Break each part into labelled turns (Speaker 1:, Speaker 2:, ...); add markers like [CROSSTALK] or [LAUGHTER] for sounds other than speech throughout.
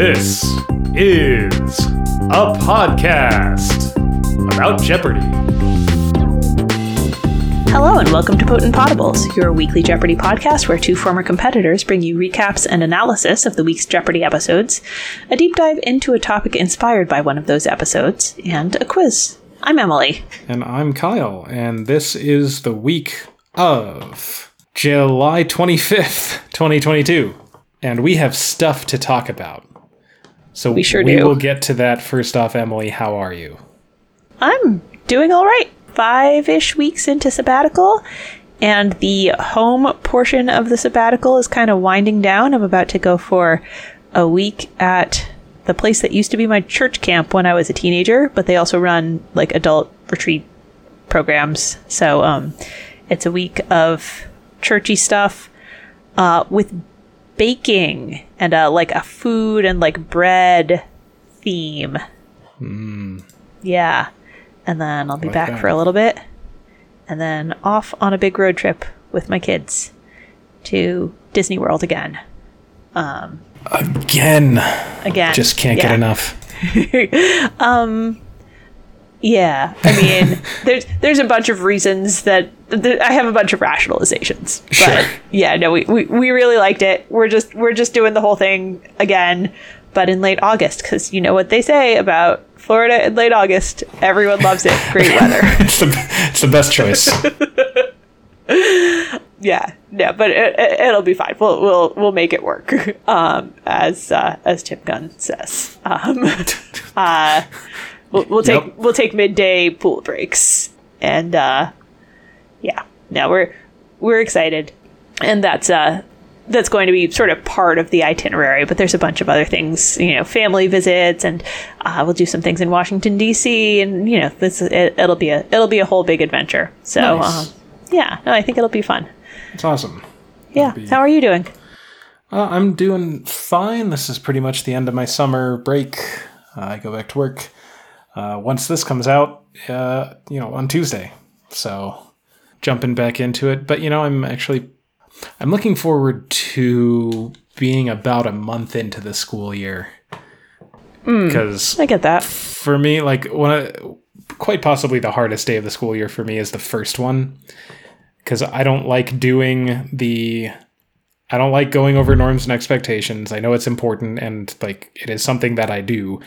Speaker 1: This is a podcast about Jeopardy!
Speaker 2: Hello and welcome to Potent Potables, your weekly Jeopardy podcast where two former competitors bring you recaps and analysis of the week's Jeopardy episodes, a deep dive into a topic inspired by one of those episodes, and a quiz. I'm Emily.
Speaker 1: And I'm Kyle, and this is the week of July 25th, 2022. And we have stuff to talk about. So
Speaker 2: We sure
Speaker 1: we
Speaker 2: do.
Speaker 1: will get to that first off. Emily, how are you?
Speaker 2: I'm doing all right. Five ish weeks into sabbatical, and the home portion of the sabbatical is kind of winding down. I'm about to go for a week at the place that used to be my church camp when I was a teenager, but they also run like adult retreat programs. So um, it's a week of churchy stuff uh, with baking and uh, like a food and like bread theme. Hmm. Yeah. And then I'll be
Speaker 1: Like
Speaker 2: back
Speaker 1: that.
Speaker 2: for a little bit. And then off on a big road trip with my kids to Disney World again.
Speaker 1: Um, again.
Speaker 2: Again.
Speaker 1: Just can't
Speaker 2: Yeah.
Speaker 1: get enough. [LAUGHS]
Speaker 2: Um, Yeah. I [LAUGHS] mean, there's there's a bunch of reasons that th- I have a bunch of rationalizations. But
Speaker 1: Sure.
Speaker 2: yeah, no, we, we, we really liked it. We're just we're just doing the whole thing again, but in late August because you know what they say about Florida in late August. Everyone loves it. Great [LAUGHS] weather.
Speaker 1: It's the, it's the best choice. [LAUGHS]
Speaker 2: yeah, no, but it, it'll be fine. We'll we'll we'll make it work. Um, as uh, as Tim Gunn says. Um, uh, we'll, we'll take
Speaker 1: Yep.
Speaker 2: we'll take midday pool breaks, and uh, yeah, now we're we're excited, and that's uh that's going to be sort of part of the itinerary. But there's a bunch of other things, you know, family visits, and uh, we'll do some things in Washington D.C. and you know, this it, it'll be a it'll be a whole big adventure. So.
Speaker 1: Nice.
Speaker 2: Um, yeah, no, I think it'll be fun.
Speaker 1: It's awesome.
Speaker 2: Yeah.
Speaker 1: be-
Speaker 2: How are you doing?
Speaker 1: Uh, I'm doing fine. This is pretty much the end of my summer break. Uh, I go back to work uh, once this comes out, uh, you know, on Tuesday. So jumping back into it. But you know, I'm actually I'm looking forward to being about a month into the school year because
Speaker 2: I get that.
Speaker 1: for me, like one of quite possibly the hardest day of the school year for me is the first one because I don't like doing the I don't like going over norms and expectations. I know it's important and like it is something that I do.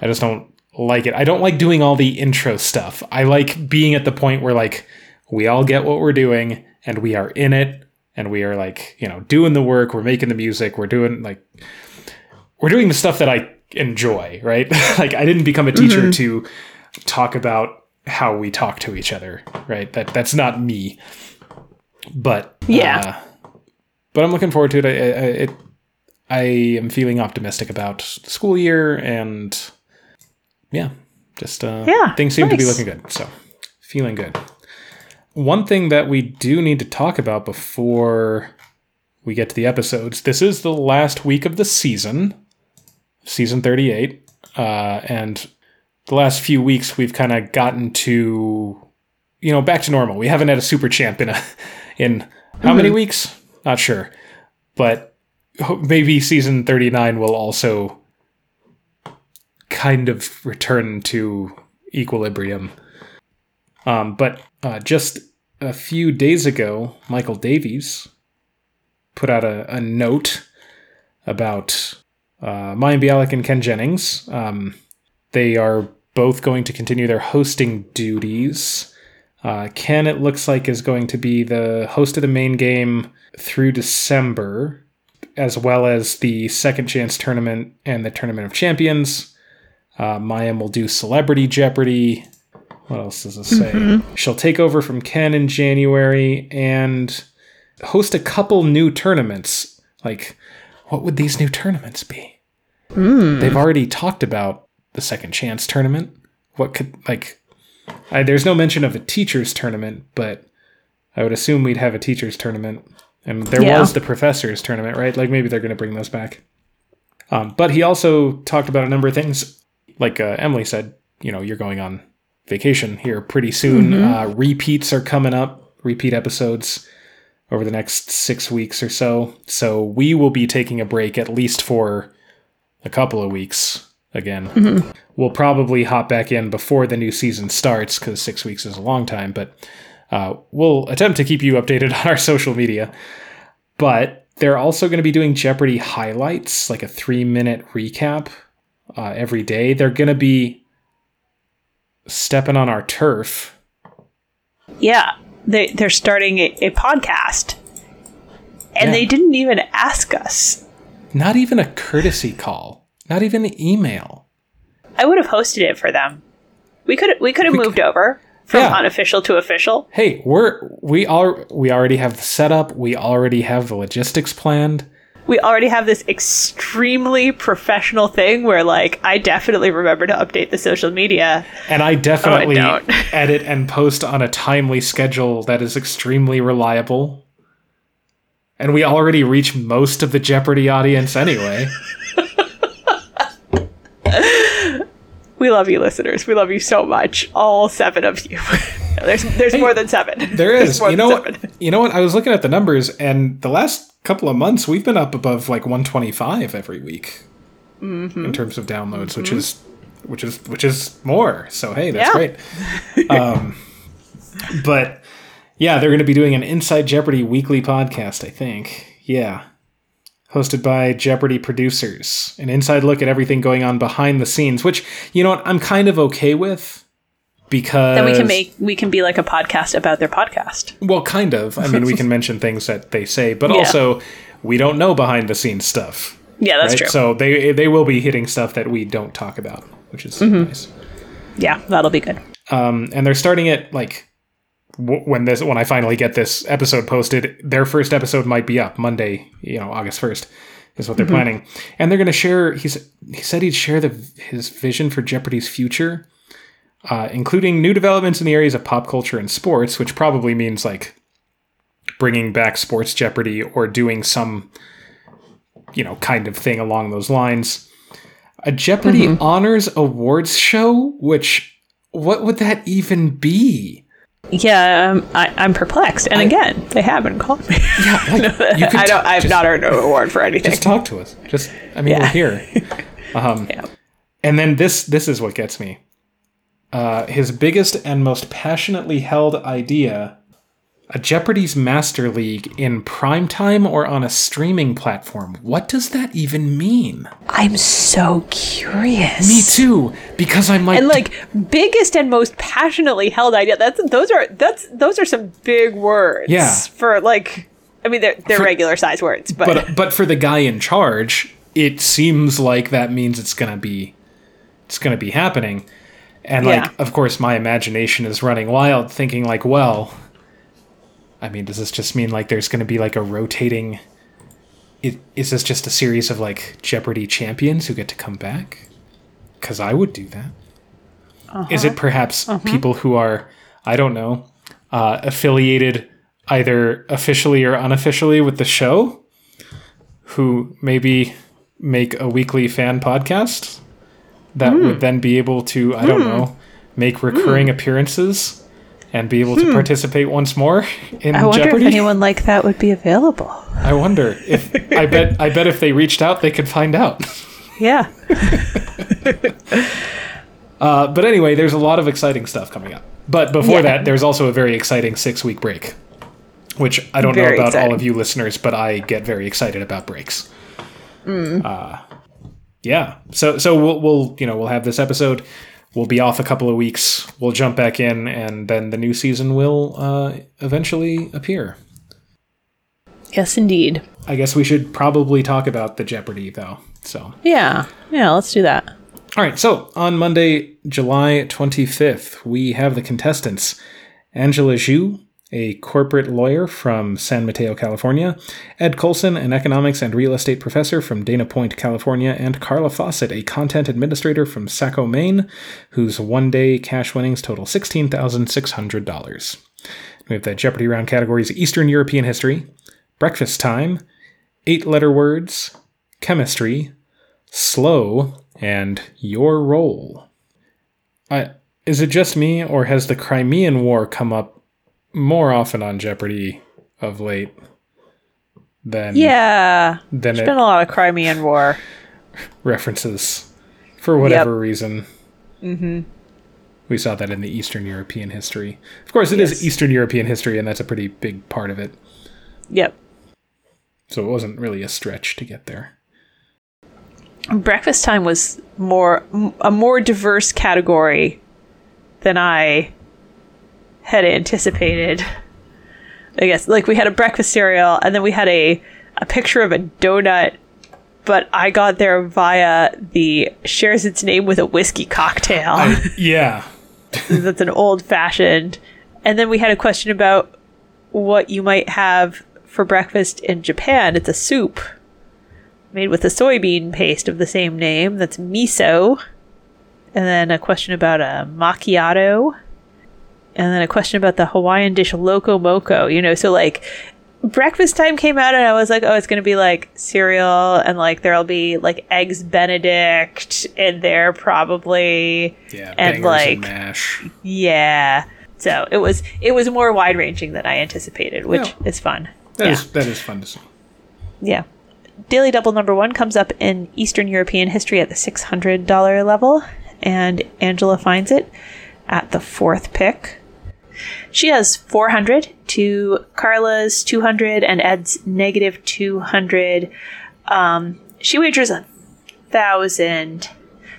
Speaker 1: I just don't like it. I don't like doing all the intro stuff. I like being at the point where like we all get what we're doing and we are in it and we are like, you know, doing the work, we're making the music, we're doing like we're doing the stuff that I enjoy, right? [LAUGHS] like I didn't become a teacher to talk about how we talk to each other, right? That that's not me. But
Speaker 2: Yeah.
Speaker 1: uh, but I'm looking forward to it. I, I, it. I am feeling optimistic about the school year, and yeah, just uh,
Speaker 2: Yeah,
Speaker 1: things seem to be looking good. So feeling good. One thing that we do need to talk about before we get to the episodes. This is the last week of the season, season 38, uh, and the last few weeks we've kind of gotten to, you know, back to normal. We haven't had a super champ in a [LAUGHS] in how many weeks? Not sure, but maybe season 39 will also kind of return to equilibrium. Um, but uh, just a few days ago, Michael Davies put out a, a note about uh, Mayim Bialik and Ken Jennings. Um, they are both going to continue their hosting duties. Uh, Ken, it looks like, is going to be the host of the main game through December, as well as the Second Chance tournament and the Tournament of Champions. Uh, Mayim will do Celebrity Jeopardy. What else does it say? She'll take over from Ken in January and host a couple new tournaments. Like, what would these new tournaments be? They've already talked about the Second Chance tournament. What could, like, I, there's no mention of a teachers tournament, but I would assume we'd have a teachers tournament. And there
Speaker 2: Yeah.
Speaker 1: was the professors tournament, right? Like, maybe they're going to bring those back. Um, but he also talked about a number of things. Like uh, Emily said, you know, you're going on vacation here pretty soon. Uh, repeats are coming up, repeat episodes over the next six weeks or so. So we will be taking a break at least for a couple of weeks again. We'll probably hop back in before the new season starts because six weeks is a long time, but uh, we'll attempt to keep you updated [LAUGHS] on our social media. But they're also going to be doing Jeopardy highlights, like a three minute recap uh, every day. They're going to be stepping on our turf.
Speaker 2: Yeah, they they're starting a, a podcast, and
Speaker 1: Yeah.
Speaker 2: they didn't even ask us.
Speaker 1: Not even a courtesy call, not even an email.
Speaker 2: I would have hosted it for them. We could we could have moved over from
Speaker 1: Yeah.
Speaker 2: unofficial to official.
Speaker 1: Hey, we're we all we already have the setup. We already have the logistics planned.
Speaker 2: We already have this extremely professional thing where, like, I definitely remember to update the social media.
Speaker 1: And I definitely oh,
Speaker 2: don't. [LAUGHS]
Speaker 1: edit and post on a timely schedule that is extremely reliable. And we already reach most of the Jeopardy audience anyway. [LAUGHS]
Speaker 2: We love you, listeners. We love you so much, all seven of you. [LAUGHS] there's there's more than seven. [LAUGHS] There's more
Speaker 1: You know what? You know what? I was looking at the numbers and the last couple of months we've been up above like 125 every week
Speaker 2: Mm-hmm.
Speaker 1: in terms of downloads, which is which is which is more. So hey, that's
Speaker 2: Yeah.
Speaker 1: great. [LAUGHS] Um but yeah, they're going to be doing an Inside Jeopardy weekly podcast, I think. Yeah. Hosted by Jeopardy producers. An inside look at everything going on behind the scenes, which, you know what, I'm kind of okay with because
Speaker 2: Then we can make we can be like a podcast about their podcast.
Speaker 1: well, kind of. I mean, we can [LAUGHS] mention things that they say, but
Speaker 2: Yeah.
Speaker 1: also we don't know behind the scenes stuff.
Speaker 2: Yeah, that's
Speaker 1: right?
Speaker 2: true.
Speaker 1: So they they will be hitting stuff that we don't talk about, which is
Speaker 2: Mm-hmm.
Speaker 1: nice.
Speaker 2: yeah, that'll be good.
Speaker 1: Um, and they're starting it like w- when this when I finally get this episode posted, their first episode might be up Monday, you know, August first is what they're planning, and they're going to share. He's he said he'd share the his vision for Jeopardy's future. Uh, including new developments in the areas of pop culture and sports, which probably means like bringing back Sports Jeopardy or doing some, you know, kind of thing along those lines. A Jeopardy Honors Awards show, which what would that even be?
Speaker 2: Yeah, um, I, I'm perplexed. And again, they haven't called me.
Speaker 1: Yeah, [LAUGHS] like, you could
Speaker 2: I don't. I've not earned an award for anything.
Speaker 1: just talk to us. Just, I mean, we're here. [LAUGHS] Um,
Speaker 2: Yeah.
Speaker 1: And then this, this is what gets me. Uh, his biggest and most passionately held idea: a Jeopardy's Master League in prime time or on a streaming platform. What does that even mean?
Speaker 2: I'm so curious.
Speaker 1: Me too, because I'm like,
Speaker 2: And like biggest and most passionately held idea. That's those are that's those are some big words.
Speaker 1: Yeah.
Speaker 2: For like, I mean, they're they're
Speaker 1: For-
Speaker 2: regular size words, but,
Speaker 1: but but for the guy in charge, it seems like that means it's gonna be it's gonna be happening. And
Speaker 2: Yeah.
Speaker 1: like of course my imagination is running wild thinking like, well, I mean, does this just mean like there's gonna be like a rotating it, is this just a series of like Jeopardy champions who get to come back? Cause I would do that. Is it perhaps people who are, I don't know, uh, affiliated either officially or unofficially with the show? who maybe make a weekly fan podcast that
Speaker 2: Hmm.
Speaker 1: would then be able to, I don't know, make recurring appearances and be able to participate once more in
Speaker 2: Hmm. I wonder
Speaker 1: Jeopardy.
Speaker 2: if anyone like that would be available.
Speaker 1: I wonder if I [LAUGHS] bet I bet if they reached out they could find out.
Speaker 2: Yeah. [LAUGHS]
Speaker 1: Uh, but anyway, there's a lot of exciting stuff coming up. But before
Speaker 2: Yeah.
Speaker 1: that, there's also a very exciting six week break, which I don't know
Speaker 2: Very
Speaker 1: about all of you listeners, but I get very excited about breaks.
Speaker 2: Mm.
Speaker 1: Uh, yeah. So so we'll we'll you know we'll have this episode. We'll be off a couple of weeks. We'll jump back in, and then the new season will uh, eventually appear.
Speaker 2: Yes, indeed.
Speaker 1: I guess we should probably talk about the Jeopardy though. So.
Speaker 2: Yeah. Yeah. Let's do that.
Speaker 1: All right, so on Monday, July 25th, we have the contestants Angela Zhu, a corporate lawyer from San Mateo, California, Ed Coulson, an economics and real estate professor from Dana Point, California, and Carla Fawcett, a content administrator from Saco, Maine, whose one day cash winnings total $16,600. We have the Jeopardy round categories Eastern European history, breakfast time, eight letter words, chemistry, slow, and your role. I, is it just me, or has the Crimean War come up more often on Jeopardy of late than
Speaker 2: Yeah.
Speaker 1: than
Speaker 2: There's been a lot of Crimean War. [LAUGHS]
Speaker 1: references for whatever reason. Mm-hmm. We saw that in the Eastern European history. Of course, it is
Speaker 2: Yes.
Speaker 1: Eastern European history, and that's a pretty big part of it.
Speaker 2: Yep.
Speaker 1: So it wasn't really a stretch to get there.
Speaker 2: breakfast time was more a more diverse category than I had anticipated. I guess like we had a breakfast cereal and then we had a a picture of a donut, but I got there via the shares its name with a whiskey cocktail.
Speaker 1: Yeah. [LAUGHS]
Speaker 2: That's an old fashioned. And then we had a question about what you might have for breakfast in Japan. It's a soup made with a soybean paste of the same name. That's miso. And then a question about a macchiato. And then a question about the Hawaiian dish loco moco. You know, so like breakfast time came out and I was like, oh, it's going to be like cereal and like there'll be like eggs benedict in there probably.
Speaker 1: Yeah.
Speaker 2: And, like-
Speaker 1: and mash.
Speaker 2: Yeah. So it was it was more wide ranging than I anticipated, which
Speaker 1: Yeah.
Speaker 2: is fun.
Speaker 1: That
Speaker 2: yeah.
Speaker 1: is- that is fun to see.
Speaker 2: Yeah. Daily Double number one comes up in Eastern European history at the $600 level, and Angela finds it at the fourth pick. She has 400 to Carla's 200 and Ed's negative 200. Um, she wagers a thousand.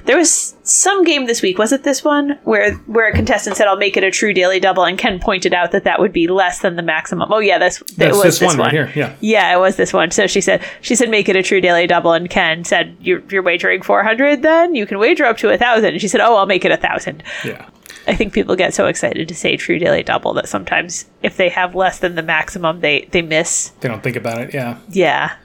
Speaker 2: There was some game this week, was it this one, where where a contestant said, "I'll make it a true daily double," and Ken pointed out that that would be less than the maximum. Oh yeah, this it
Speaker 1: That's
Speaker 2: was
Speaker 1: this one right here. Yeah.
Speaker 2: yeah, it was this one. So she said she said make it a true daily double, and Ken said you're, you're wagering four hundred. Then you can wager up to a thousand. And she said, oh, I'll make it a thousand.
Speaker 1: Yeah.
Speaker 2: I think people get so excited to say true daily double that sometimes if they have less than the maximum, they they miss.
Speaker 1: They don't think about it. Yeah.
Speaker 2: Yeah.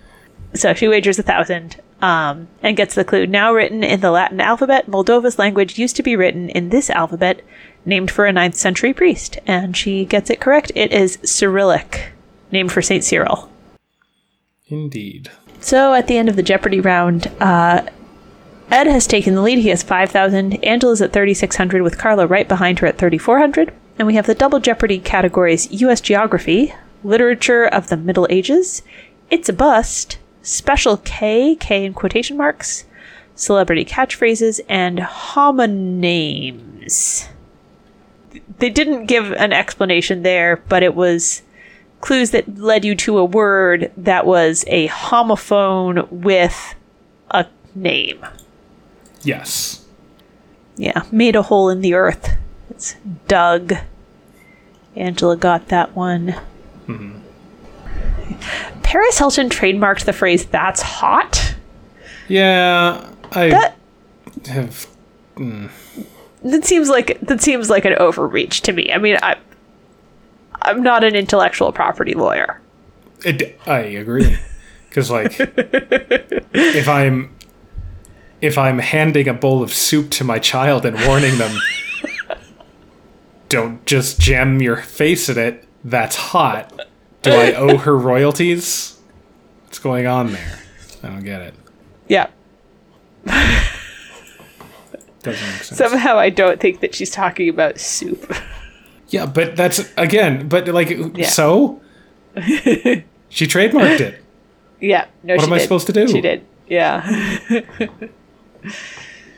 Speaker 2: So she wagers a thousand. Um, and gets the clue. Now written in the Latin alphabet, Moldova's language used to be written in this alphabet, named for a 9th century priest. And she gets it correct. It is Cyrillic, named for St. Cyril.
Speaker 1: Indeed.
Speaker 2: So at the end of the Jeopardy round, uh, Ed has taken the lead. He has 5,000. Angela's at 3,600 with Carla right behind her at 3,400. And we have the double Jeopardy categories U.S. Geography, Literature of the Middle Ages, It's a Bust, Special K, K in quotation marks, Celebrity Catchphrases, and Homonyms. They didn't give an explanation there, but it was clues that led you to a word that was a homophone with a name.
Speaker 1: Yes.
Speaker 2: Yeah, made a hole in the earth. It's dug. Angela got that one. Hmm. Paris Hilton trademarked the phrase "That's hot."
Speaker 1: Yeah. I
Speaker 2: That
Speaker 1: have.
Speaker 2: that seems like that seems like an overreach to me. I mean, I I'm not an intellectual property lawyer.
Speaker 1: It, I agree. Because like, [LAUGHS] if I'm if I'm handing a bowl of soup to my child and warning them, [LAUGHS] don't just jam your face in it. That's hot. Do I owe her royalties? What's going on there? I don't get it.
Speaker 2: Yeah. [LAUGHS]
Speaker 1: Doesn't make sense.
Speaker 2: Somehow I don't think that she's talking about soup.
Speaker 1: yeah, but that's again. But like,
Speaker 2: Yeah.
Speaker 1: so [LAUGHS] she trademarked it.
Speaker 2: Yeah. No,
Speaker 1: What
Speaker 2: she
Speaker 1: am I
Speaker 2: did.
Speaker 1: supposed to do?
Speaker 2: She did. Yeah.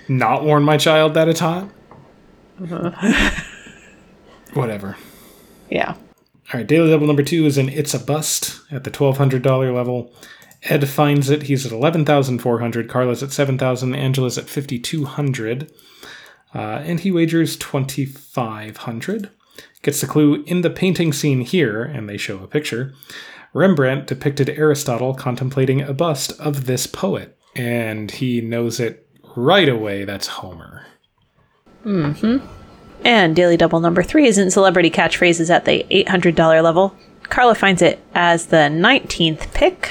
Speaker 1: Not warn my child that it's hot.
Speaker 2: Uh-huh. [LAUGHS]
Speaker 1: Whatever.
Speaker 2: Yeah.
Speaker 1: All right, daily double number two is in It's a Bust at the $1,200 level. Ed finds it. He's at 11,400. Carla's at 7,000. Angela's at 5,200. Uh, and he wagers 2,500. Gets the clue in the painting scene here, and they show a picture. Rembrandt depicted Aristotle contemplating a bust of this poet, and he knows it right away. That's Homer.
Speaker 2: hmm And Daily Double number three is in celebrity catchphrases at the $800 level. Carla finds it as the 19th pick.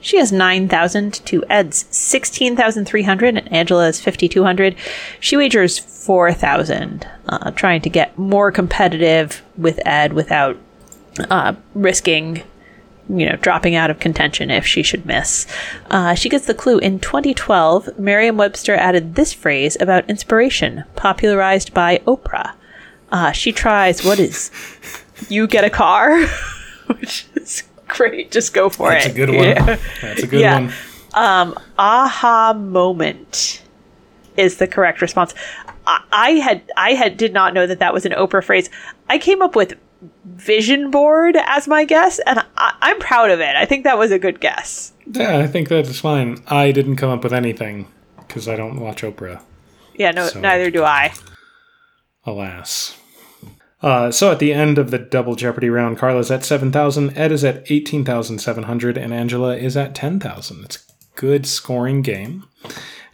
Speaker 2: She has 9,000 to Ed's 16,300 and Angela's 5,200. She wagers 4,000, uh, trying to get more competitive with Ed without uh, risking you know, dropping out of contention if she should miss. Uh, she gets the clue. In 2012, Merriam Webster added this phrase about inspiration, popularized by Oprah. Uh, she tries, what is, you get a car? [LAUGHS] Which is great. Just go for
Speaker 1: That's
Speaker 2: it.
Speaker 1: That's a good one.
Speaker 2: Yeah.
Speaker 1: That's a good
Speaker 2: Yeah.
Speaker 1: one.
Speaker 2: Um, aha moment is the correct response. I, I had I had did not know that that was an Oprah phrase. I came up with vision board as my guess, and I, I'm proud of it. I think that was a good guess.
Speaker 1: Yeah, I think that's fine. I didn't come up with anything because I don't watch Oprah.
Speaker 2: Yeah, no,
Speaker 1: So-
Speaker 2: neither do I.
Speaker 1: Alas. Uh, so at the end of the double Jeopardy round, Carla's at 7,000, Ed is at 18,700, and Angela is at 10,000. It's a good scoring game.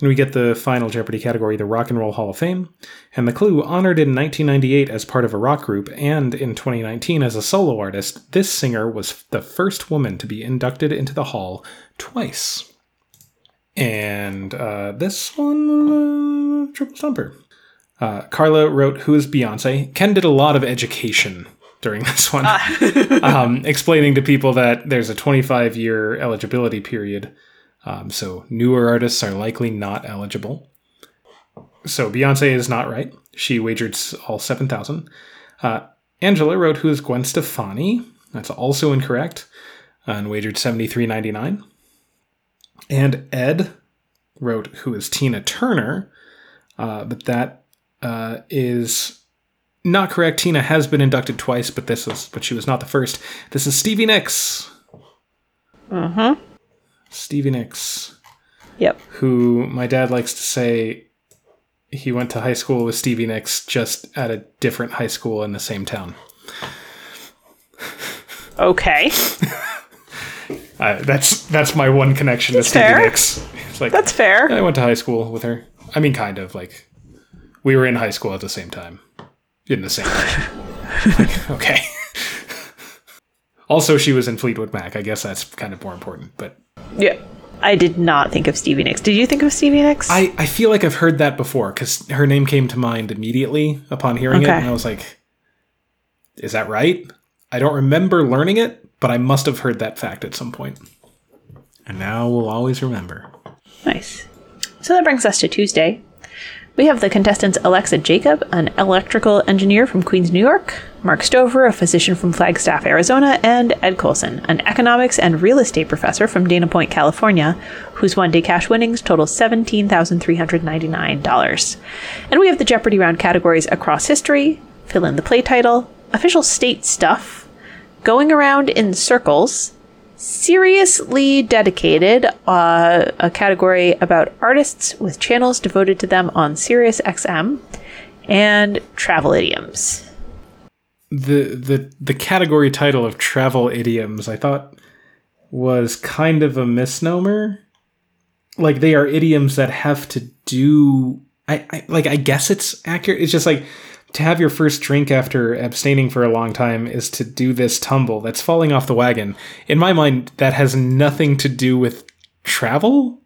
Speaker 1: And we get the final Jeopardy category, the Rock and Roll Hall of Fame. And the clue honored in 1998 as part of a rock group and in 2019 as a solo artist, this singer was the first woman to be inducted into the hall twice. And uh, this one, uh, triple stumper. Uh, Carla wrote Who is Beyonce? Ken did a lot of education during [LAUGHS] this one, um, explaining to people that there's a 25 year eligibility period. Um, so newer artists are likely not eligible. So Beyonce is not right. She wagered all 7,000. Uh, Angela wrote Who is Gwen Stefani? That's also incorrect and wagered 73.99. And Ed wrote Who is Tina Turner? Uh, but that uh, is not correct. Tina has been inducted twice, but this is but she was not the first. This is Stevie Nicks.
Speaker 2: Mm-hmm.
Speaker 1: Stevie Nicks,
Speaker 2: Yep.
Speaker 1: who my dad likes to say he went to high school with Stevie Nicks, just at a different high school in the same town.
Speaker 2: Okay. [LAUGHS]
Speaker 1: Uh, that's that's my one connection
Speaker 2: That's
Speaker 1: to Stevie
Speaker 2: fair.
Speaker 1: Nicks. It's like
Speaker 2: That's fair.
Speaker 1: I went to high school with her. I mean, kind of like we were in high school at the same time, in the same. like, [LAUGHS] okay. [LAUGHS] also, she was in Fleetwood Mac. I guess that's kind of more important. But
Speaker 2: Yeah. I did not think of Stevie Nicks. Did you think of Stevie Nicks?
Speaker 1: I, I feel like I've heard that before because her name came to mind immediately upon hearing it, and I was like, "Is that right?" I don't remember learning it, but I must have heard that fact at some point. And now we'll always remember.
Speaker 2: Nice. So that brings us to Tuesday. We have the contestants Alexa Jacob, an electrical engineer from Queens, New York, Mark Stover, a physician from Flagstaff, Arizona, and Ed Coulson, an economics and real estate professor from Dana Point, California, whose one day cash winnings total $17,399. And we have the Jeopardy round categories across history, fill in the play title, official state stuff, going around in circles, seriously dedicated, uh, a category about artists with channels devoted to them on Sirius XM, and travel idioms.
Speaker 1: the the the category title of travel idioms I thought was kind of a misnomer. Like they are idioms that have to do I, I like I guess it's accurate. It's just like to have your first drink after abstaining for a long time is to do this tumble that's falling off the wagon. In my mind, that has nothing to do with travel.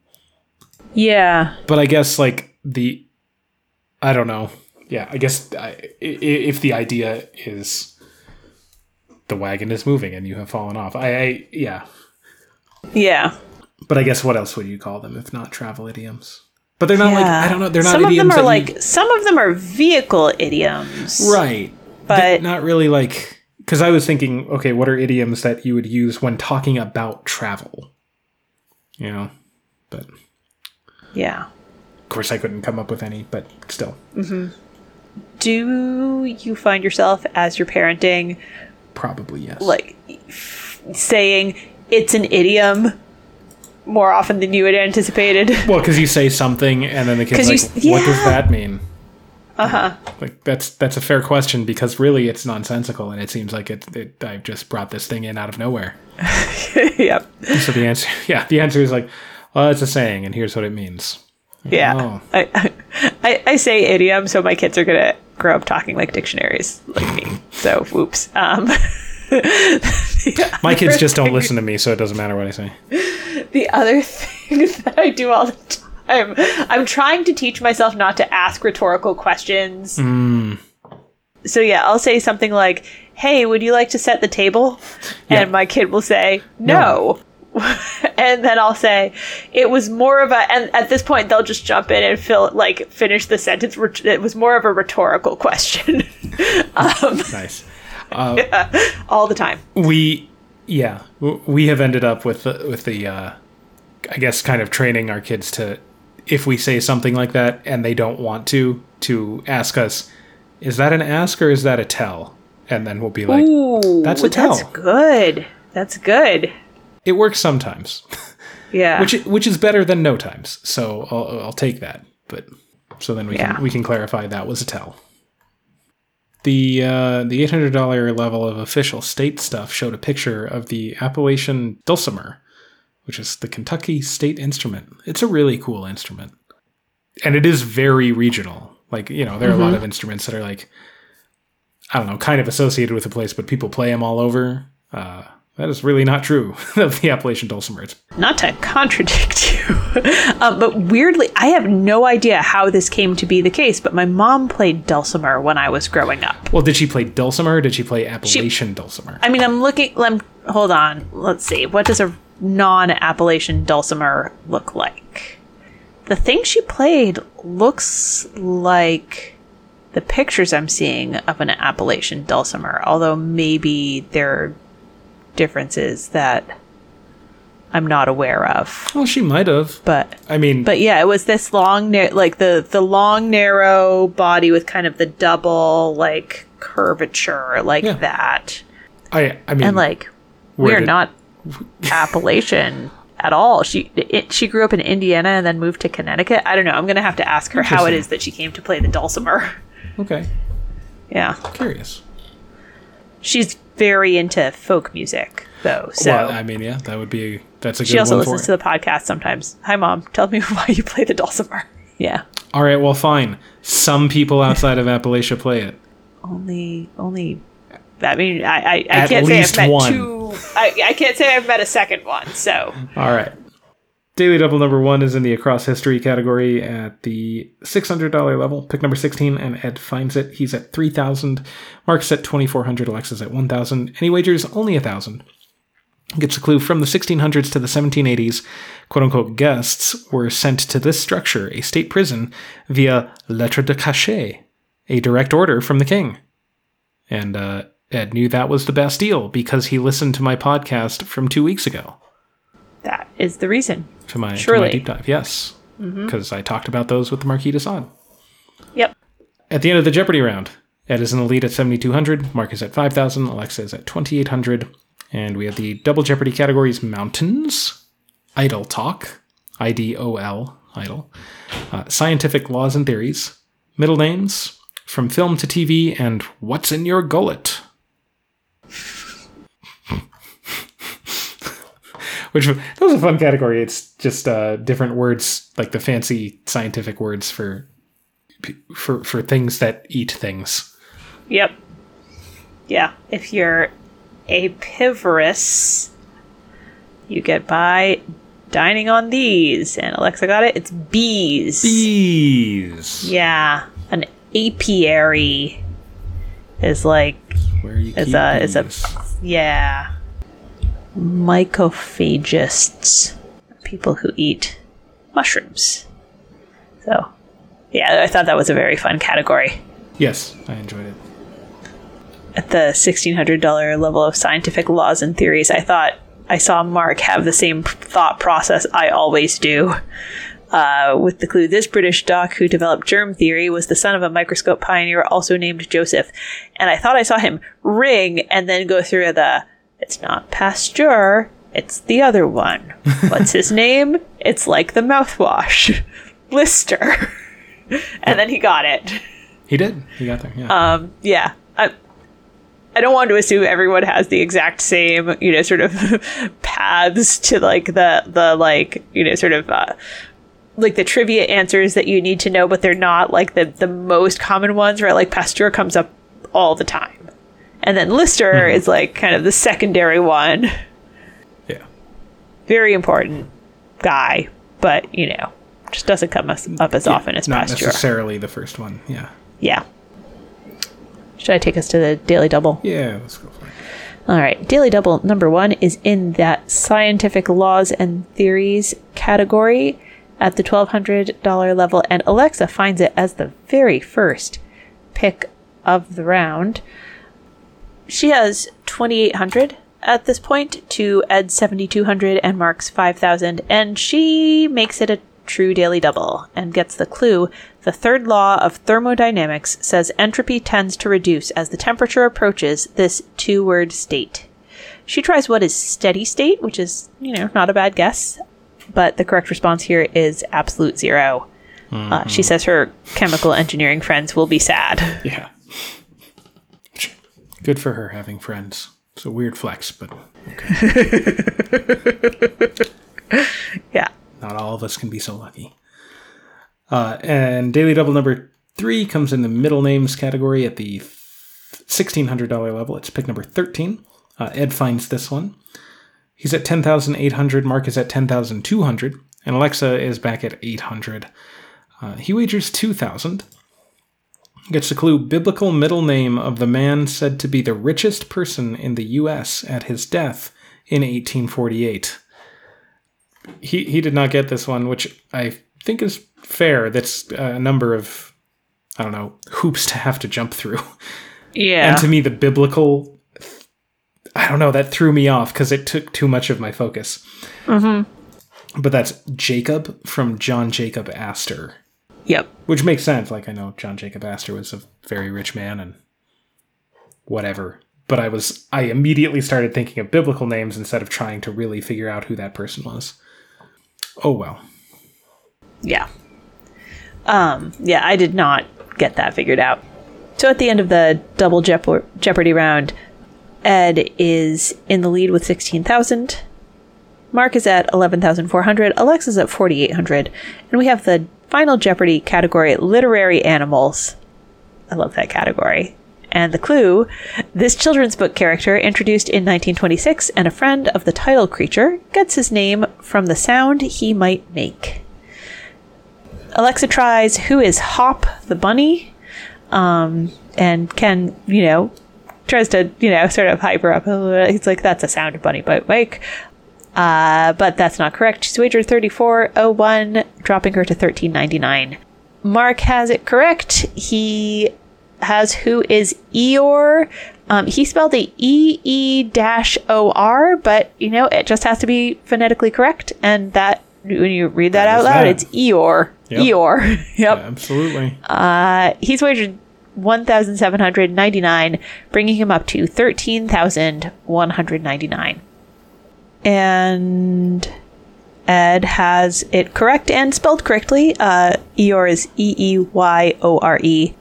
Speaker 2: Yeah.
Speaker 1: But I guess like the I don't know. Yeah, I guess I, if the idea is the wagon is moving and you have fallen off. I, I yeah.
Speaker 2: Yeah.
Speaker 1: But I guess what else would you call them if not travel idioms? But they're not like I don't know. They're not
Speaker 2: some of them are
Speaker 1: that you-
Speaker 2: like some of them are vehicle idioms.
Speaker 1: right,
Speaker 2: But-
Speaker 1: They're not really like because I was thinking, okay, what are idioms that you would use when talking about travel? You know, but
Speaker 2: yeah.
Speaker 1: of course I couldn't come up with any. But still, mm-hmm.
Speaker 2: Do you find yourself as you're parenting
Speaker 1: probably yes.
Speaker 2: like f- saying it's an idiom more often than you had anticipated? [LAUGHS]
Speaker 1: Well, because you say something and then the kid's like,
Speaker 2: you
Speaker 1: "What does that mean?"
Speaker 2: Uh huh.
Speaker 1: Like that's that's a fair question because really it's nonsensical and it seems like it, it I've just brought this thing in out of nowhere. [LAUGHS]
Speaker 2: yep.
Speaker 1: So the answer, [LAUGHS] yeah, the answer is like, well, it's a saying and here's what it means.
Speaker 2: Yeah.
Speaker 1: Oh.
Speaker 2: I, I I say idiom, so my kids are gonna grow up talking like dictionaries, like me. So, whoops. Um, [LAUGHS]
Speaker 1: My kids just don't listen to me, so it doesn't matter what I say.
Speaker 2: the other [LAUGHS] thing that I do all the time, I'm trying to teach myself not to ask rhetorical questions.
Speaker 1: Mm.
Speaker 2: So yeah, I'll say something like, "Hey, would you like to set the table?"
Speaker 1: Yeah.
Speaker 2: And my kid will say, "No." [LAUGHS] and then I'll say, "It was more of a." And at this point, they'll just jump in and fill like finish the sentence. It was more of a rhetorical question, um,
Speaker 1: Nice. [LAUGHS]
Speaker 2: all the time.
Speaker 1: We, yeah, we have ended up with the, with the uh, I guess kind of training our kids to if we say something like that and they don't want to to ask us is that an ask or is that a tell and then we'll be like
Speaker 2: Ooh,
Speaker 1: that's a
Speaker 2: That's
Speaker 1: tell.
Speaker 2: good. That's good.
Speaker 1: it works sometimes [LAUGHS]
Speaker 2: Yeah.
Speaker 1: which which is better than no times so I'll, I'll take that but so then we
Speaker 2: Yeah.
Speaker 1: can we can clarify that was a tell the uh, the eight hundred dollar level of official state stuff showed a picture of the Appalachian dulcimer, which is the Kentucky state instrument. It's a really cool instrument, and it is very regional. Like you know, there are a lot of instruments that are like I don't know, kind of associated with a place, but people play them all over. Uh, that is really not true [LAUGHS] of the Appalachian dulcimer.
Speaker 2: Not to contradict you, um, [LAUGHS] but weirdly, I have no idea how this came to be the case. But my mom played dulcimer when I was growing up.
Speaker 1: well, did she play dulcimer? Did she play Appalachian dulcimer?
Speaker 2: I mean, I'm looking. Lem, hold on. Let's see. What does a non-Appalachian dulcimer look like? The thing she played looks like the pictures I'm seeing of an Appalachian dulcimer, although maybe there are differences that I'm not aware of.
Speaker 1: well, she might have.
Speaker 2: But
Speaker 1: I mean,
Speaker 2: but yeah, it was this long, na- like the the long narrow body with kind of the double like curvature like
Speaker 1: Yeah.
Speaker 2: that,
Speaker 1: I I mean,
Speaker 2: and like we're
Speaker 1: did-
Speaker 2: not [LAUGHS] Appalachian at all. She it, she grew up in Indiana and then moved to Connecticut. I don't know. I'm gonna have to ask her how it is that she came to play the dulcimer.
Speaker 1: okay,
Speaker 2: Yeah,
Speaker 1: curious.
Speaker 2: she's very into folk music though. So
Speaker 1: well, I mean, yeah, that would be that's a good
Speaker 2: she also listens to the podcast sometimes. Hi, mom. Tell me [LAUGHS] why you play the dulcimer. [LAUGHS] Yeah.
Speaker 1: All right, well, fine. Some people outside of Appalachia play it.
Speaker 2: only only I mean I I, I
Speaker 1: At
Speaker 2: can't say I've met
Speaker 1: one.
Speaker 2: two I, I can't say I've met a second one so
Speaker 1: All right. Daily Double number one is in the Across History category at the $600 level. Pick number 16, and Ed finds it. He's at 3000 Mark's at 2400 Alexa's at 1000 Any wagers? Only 1000 Gets a clue from the 1600s to the 1780s. Quote unquote guests were sent to this structure, a state prison, via lettre de cachet, a direct order from the king. And uh, Ed knew that was the Bastille because he listened to my podcast from two weeks ago
Speaker 2: that is the reason
Speaker 1: to my, to my deep dive. Yes, because I talked about those with the Marquis de Sade.
Speaker 2: yep
Speaker 1: At the end of the Jeopardy round, Ed is in the lead at 7,200, Mark is at 5,000, Alexa is at 2,800, and we have the double Jeopardy categories Mountains, Idle Talk, I D O L, Idle, uh, Scientific Laws and Theories, Middle Names, From Film to TV, and What's in Your Gullet. Which that was a fun category. It's just uh, different words, like the fancy scientific words for for for things that eat things.
Speaker 2: yep yeah if you're apivorous you get by dining on these and Alexa got it it's bees
Speaker 1: Bees.
Speaker 2: yeah an apiary is like
Speaker 1: Where you
Speaker 2: It's
Speaker 1: keep
Speaker 2: a- it's a-. Yeah. Mycophagists. People who eat mushrooms. So, yeah, I thought that was a very fun category.
Speaker 1: Yes, I enjoyed it.
Speaker 2: At the $1,600 level of scientific laws and theories, I thought I saw Mark have the same thought process I always do. Uh, with the clue, this British doc who developed germ theory was the son of a microscope pioneer also named Joseph. And I thought I saw him ring and then go through the, it's not Pasteur, it's the other one. [LAUGHS] What's his name? It's like the mouthwash. [LAUGHS] Lister. [LAUGHS] and then he got it.
Speaker 1: He did. He got there. Yeah.
Speaker 2: Um, yeah. I, I don't want to assume everyone has the exact same, you know, sort of paths to like the the like, you know, sort of uh, like the trivia answers that you need to know, but they're not like the the most common ones, right? Like Pasteur comes up all the time, and then Lister hmm. is like kind of the secondary one.
Speaker 1: yeah.
Speaker 2: Very important guy, but you know, just doesn't come as, up as often as
Speaker 1: Not
Speaker 2: Pasteur.
Speaker 1: necessarily the first one. Yeah.
Speaker 2: Yeah. Should I take us to the Daily Double?
Speaker 1: Yeah. Let's go for it.
Speaker 2: All right, Daily Double number one is in that scientific laws and theories category at the $1,200 level, and Alexa finds it as the very first pick of the round. She has 2,800 at this point to Ed's 7200 and Mark's 5000, and she makes it a true daily double and gets the clue the third law of thermodynamics says entropy tends to reduce as the temperature approaches this two word state. She tries what is steady state, which is, you know, not a bad guess, but the correct response here is absolute 0 uh, she says her chemical engineering friends will be sad.
Speaker 1: Yeah. Good for her having friends. It's a weird flex, but [LAUGHS]
Speaker 2: Yeah.
Speaker 1: not all of us can be so lucky. Uh, and daily double number three comes in the middle names category at the $1,600 level. It's pick number 13. Uh, Ed finds this one. He's at 10,800. Mark is at 10,200. And Alexa is back at 800. Uh, he wagers 2,000. Gets the clue biblical middle name of the man said to be the richest person in the U.S. at his death in 1848 he he did not get this one, which I think is fair. That's a number of I don't know hoops to have to jump through.
Speaker 2: Yeah.
Speaker 1: And to me, the biblical, I don't know, that threw me off because it took too much of my focus. Mm-hmm. But that's Jacob from John Jacob Astor,
Speaker 2: yep.
Speaker 1: which makes sense. Like I know John Jacob Astor was a very rich man and whatever. But I was I immediately started thinking of biblical names instead of trying to really figure out who that person was. Oh well.
Speaker 2: Yeah. Um, yeah, I did not get that figured out. So at the end of the double Jeop- Jeopardy round, Ed is in the lead with 16,000. Mark is at 11,400. Alexa's at 4,800. And we have the final Jeopardy category, literary animals. I love that category. And the clue this children's book character, introduced in 1926 and a friend of the title creature, gets his name from the sound he might make. Alexa tries Who is Hop the Bunny? Um, and Ken, you know, tries to, you know, sort of hyper up. He's like, That's a sound a bunny might make. Uh, but that's not correct. She's wagered 3401, dropping her to 1399. Mark has it correct. He has who is Eor? Um, he spelled it E dash O R, but you know, it just has to be phonetically correct. And that, when you read that,
Speaker 1: that
Speaker 2: out loud,
Speaker 1: that.
Speaker 2: it's Eor.
Speaker 1: Yep.
Speaker 2: Eor. [LAUGHS] yep.
Speaker 1: Yeah, absolutely.
Speaker 2: Uh, he's wagered 1,799, bringing him up to 13,199. And Ed has it correct and spelled correctly. Uh, Eeyore is E E Y O R E.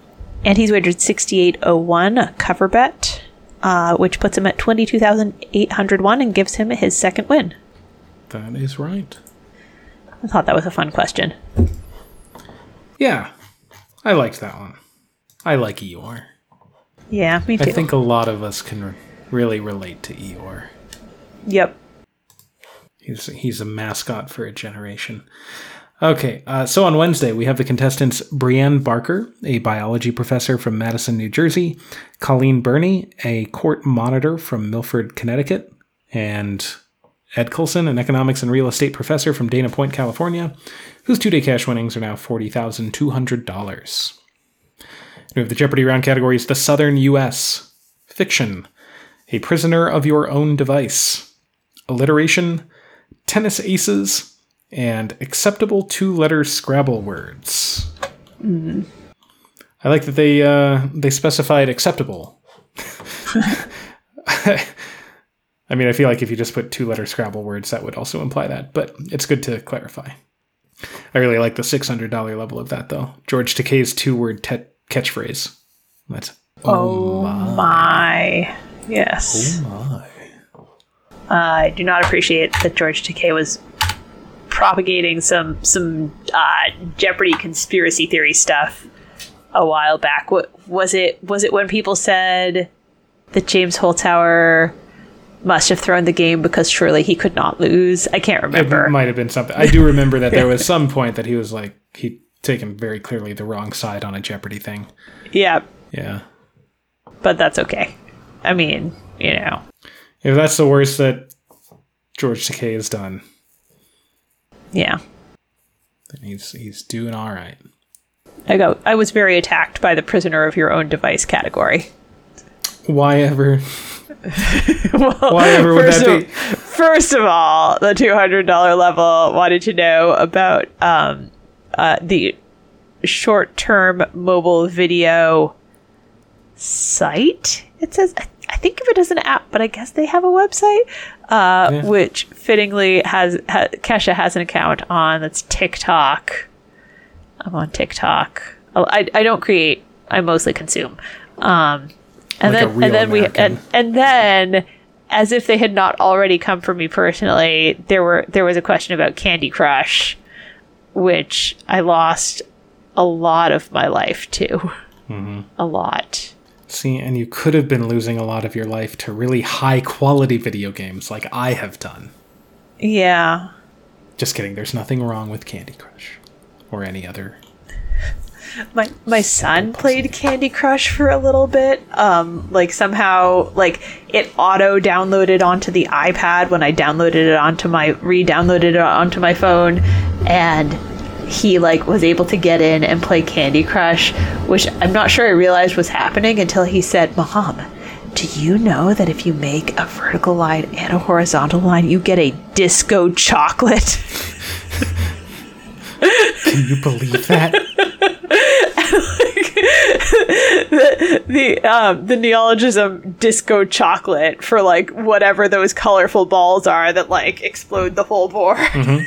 Speaker 2: And he's wagered 6801, a cover bet, uh, which puts him at 22,801 and gives him his second win.
Speaker 1: That is right.
Speaker 2: I thought that was a fun question.
Speaker 1: Yeah. I liked that one. I like Eeyore.
Speaker 2: Yeah, me too.
Speaker 1: I think a lot of us can re- really relate to Eeyore.
Speaker 2: Yep.
Speaker 1: He's he's a mascot for a generation. Okay, uh, so on Wednesday we have the contestants Brianne Barker, a biology professor from Madison, New Jersey, Colleen Burney, a court monitor from Milford, Connecticut, and Ed Coulson, an economics and real estate professor from Dana Point, California, whose two-day cash winnings are now forty thousand two hundred dollars. We have the Jeopardy round categories: the Southern U.S., fiction, a prisoner of your own device, alliteration, tennis aces, and acceptable two-letter Scrabble words. I like that they uh, they specified acceptable. [LAUGHS] I mean, I feel like if you just put two-letter Scrabble words, that would also imply that, but it's good to clarify. I really like the six hundred dollar level of that, though. George Takei's two-word te- catchphrase. That's
Speaker 2: Oh, my. Yes.
Speaker 1: Oh my.
Speaker 2: I do not appreciate that George Takei was propagating some some uh, Jeopardy conspiracy theory stuff a while back. What was it? Was it when people said that James Holzhauer must have thrown the game because surely he could not lose? I can't remember.
Speaker 1: It might have been something. I do remember that there was some point that he was like he'd taken very clearly the wrong side on a Jeopardy thing.
Speaker 2: yeah,
Speaker 1: Yeah.
Speaker 2: but that's okay. I mean, you know,
Speaker 1: If that's the worst that George Takei has done,
Speaker 2: yeah.
Speaker 1: then he's he's doing all right.
Speaker 2: I go. I was very attacked by the prisoner of your own device category.
Speaker 1: Why ever?
Speaker 2: well, [LAUGHS]
Speaker 1: Why ever would that
Speaker 2: of,
Speaker 1: be?
Speaker 2: First of all, the two hundred dollar level wanted to know about um, uh, the short term mobile video site. It says I, I think of it as an app, but I guess they have a website, uh,
Speaker 1: Yeah.
Speaker 2: which fittingly has, ha- Kesha has an account on. That's TikTok. I'm on TikTok. Oh, I, I don't create. I mostly consume. Um, and
Speaker 1: Like
Speaker 2: then and then we and, and then as if they had not already come for me personally, there were there was a question about Candy Crush, which I lost a lot of my life to.
Speaker 1: Mm-hmm.
Speaker 2: A lot.
Speaker 1: See, and you could have been losing a lot of your life to really high quality video games like I have done.
Speaker 2: Yeah.
Speaker 1: Just kidding, there's nothing wrong with Candy Crush or any other.
Speaker 2: My my son played Candy Crush for a little bit. Um, like somehow, like it auto downloaded onto the iPad when I downloaded it onto my re-downloaded it onto my phone, and he like was able to get in and play Candy Crush, which I'm not sure I realized was happening until he said, "Mom." Do you know that if you make a vertical line and a horizontal line, you get a disco chocolate?
Speaker 1: Can you believe that? [LAUGHS] [LAUGHS] [LAUGHS]
Speaker 2: the the um, the neologism disco chocolate for like whatever those colorful balls are that like explode the whole board. [LAUGHS]
Speaker 1: I mean,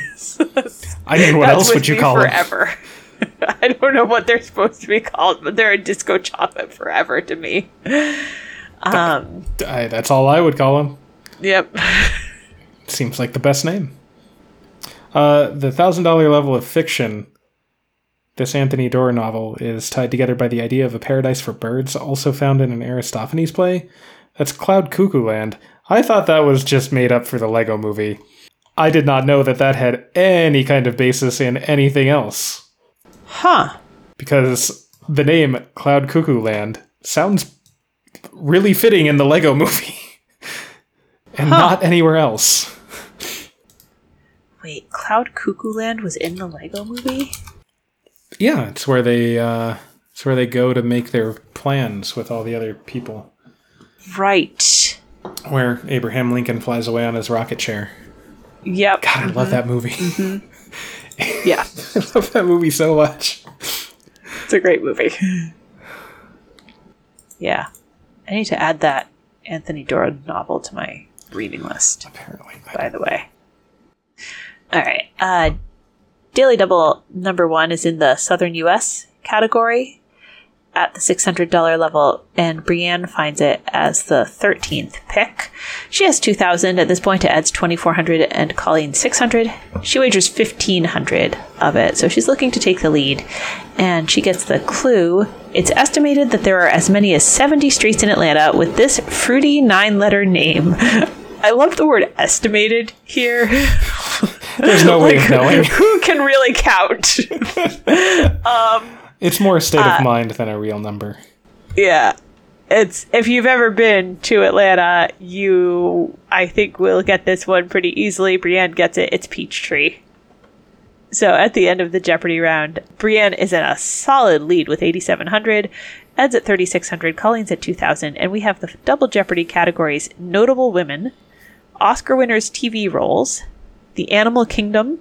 Speaker 1: Mm-hmm. what else would you call it?
Speaker 2: forever? [LAUGHS] I don't know what they're supposed to be called, but they're a disco chocolate forever to me. Um.
Speaker 1: I, that's all I would call them.
Speaker 2: Yep.
Speaker 1: Seems like the best name. Uh, the thousand dollar level of fiction. This Anthony Doerr novel is tied together by the idea of a paradise for birds, also found in an Aristophanes play. That's Cloud Cuckoo Land. I thought that was just made up for the Lego movie. I did not know that that had any kind of basis in anything else.
Speaker 2: Huh.
Speaker 1: Because the name Cloud Cuckoo Land sounds really fitting in the Lego movie. [LAUGHS] and not anywhere else.
Speaker 2: Wait, Cloud Cuckoo Land was in the Lego movie?
Speaker 1: Yeah, it's where they uh, it's where they go to make their plans with all the other people.
Speaker 2: Right.
Speaker 1: Where Abraham Lincoln flies away on his rocket chair.
Speaker 2: Yep.
Speaker 1: God, I love that movie. [LAUGHS]
Speaker 2: Yeah.
Speaker 1: I love that movie so much.
Speaker 2: It's a great movie. yeah. I need to add that Anthony Doerr novel to my reading list,
Speaker 1: Apparently,
Speaker 2: by the way. All right. Uh, Daily Double number one is in the Southern U.S. category at the $600 level, and Brianne finds it as the 13th pick. She has 2000 at this point, it adds 2400 and Colleen 600. She wagers 1500 of it, so she's looking to take the lead. And she gets the clue. It's estimated that there are as many as 70 streets in Atlanta with this fruity nine letter name. [LAUGHS] I love the word estimated here. [LAUGHS]
Speaker 1: there's no [LAUGHS] way of knowing.
Speaker 2: Who can really count? [LAUGHS]
Speaker 1: It's more a state
Speaker 2: Uh,
Speaker 1: of mind than a real number.
Speaker 2: Yeah. It's if you've ever been to Atlanta, you I think will get this one pretty easily. Brianne gets it. It's Peachtree. So at the end of the Jeopardy round, Brianne is in a solid lead with 8,700, Ed's at 3,600, Colleen's at 2,000, and we have the double Jeopardy categories Notable Women, Oscar winners' TV roles, The Animal Kingdom,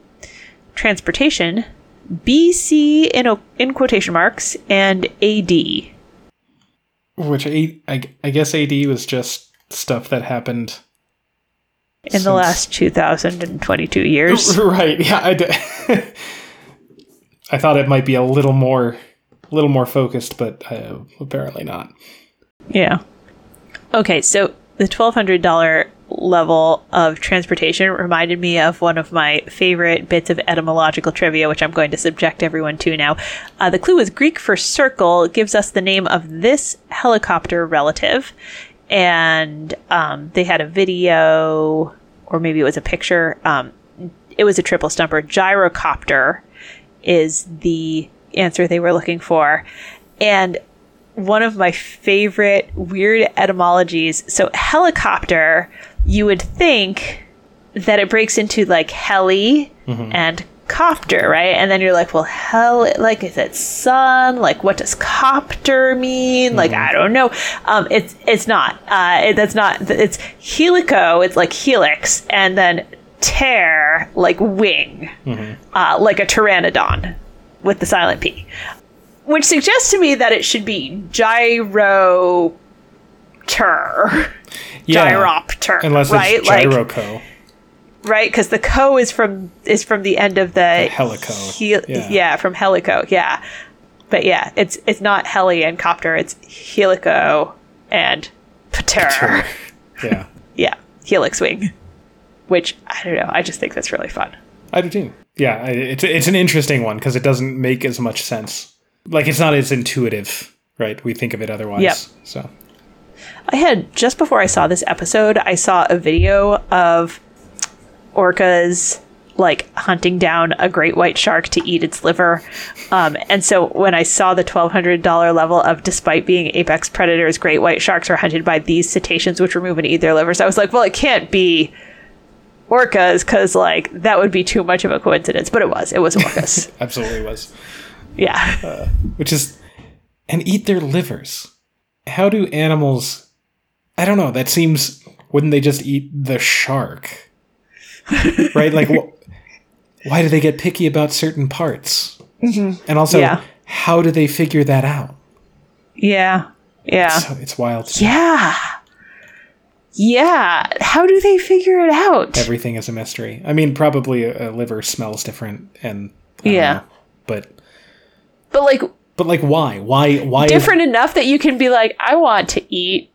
Speaker 2: Transportation, BC in, o- in quotation marks, and AD.
Speaker 1: Which I, I guess AD was just stuff that happened.
Speaker 2: in the last 2022 years. [LAUGHS]
Speaker 1: Right? Yeah, [LAUGHS] I thought it might be a little more, a little more focused, but uh, apparently not.
Speaker 2: yeah. Okay, so the $1,200 level of transportation reminded me of one of my favorite bits of etymological trivia, which I'm going to subject everyone to now. Uh, the clue is Greek for circle, gives us the name of this helicopter relative. And um, they had a video, or maybe it was a picture. Um, it was a triple stumper. Gyrocopter is the answer they were looking for. And one of my favorite weird etymologies. So, helicopter, you would think that it breaks into like heli and copter, right? And then you're like, well, hell, like, is it sun? Like, what does copter mean? Like, I don't know. Um, it's it's not. Uh, it, that's not. It's helico. It's like helix, and then tear, like wing, uh, like a pteranodon with the silent P, which suggests to me that it should be gyro.
Speaker 1: Yeah.
Speaker 2: Gyropter,
Speaker 1: Unless
Speaker 2: right?
Speaker 1: it's
Speaker 2: like, right because the co is from is from the end of the,
Speaker 1: helico,
Speaker 2: hel-
Speaker 1: yeah.
Speaker 2: yeah. from helico yeah but yeah it's it's not heli and copter it's helico and pater
Speaker 1: Sure. [LAUGHS] yeah.
Speaker 2: yeah helix wing which i don't know i just think that's really fun
Speaker 1: I do too. Yeah, it's it's an interesting one because it doesn't make as much sense. Like it's not as intuitive, right? We think of it otherwise.
Speaker 2: Yep.
Speaker 1: So
Speaker 2: i had just before i saw this episode i saw a video of orcas like hunting down a great white shark to eat its liver. Um, and so when I saw the $1,200 level of despite being apex predators, great white sharks are hunted by these cetaceans, which remove and eat their livers, I was like, well, it can't be orcas because like that would be too much of a coincidence. But it was. It was orcas. [LAUGHS]
Speaker 1: absolutely was.
Speaker 2: yeah.
Speaker 1: Which is and eat their livers. How do animals? I don't know. That seems. Wouldn't they just eat the shark? right? Like, wh- [LAUGHS] why do they get picky about certain parts? Mm-hmm. And also,
Speaker 2: Yeah.
Speaker 1: how do they figure that out?
Speaker 2: Yeah. Yeah.
Speaker 1: So it's wild.
Speaker 2: Yeah. Yeah. How do they figure it out?
Speaker 1: Everything is a mystery. I mean, probably a, a liver smells different, and
Speaker 2: Yeah.
Speaker 1: know. but
Speaker 2: but like
Speaker 1: but like, why? Why? Why? is-
Speaker 2: different enough that you can be like, I want to eat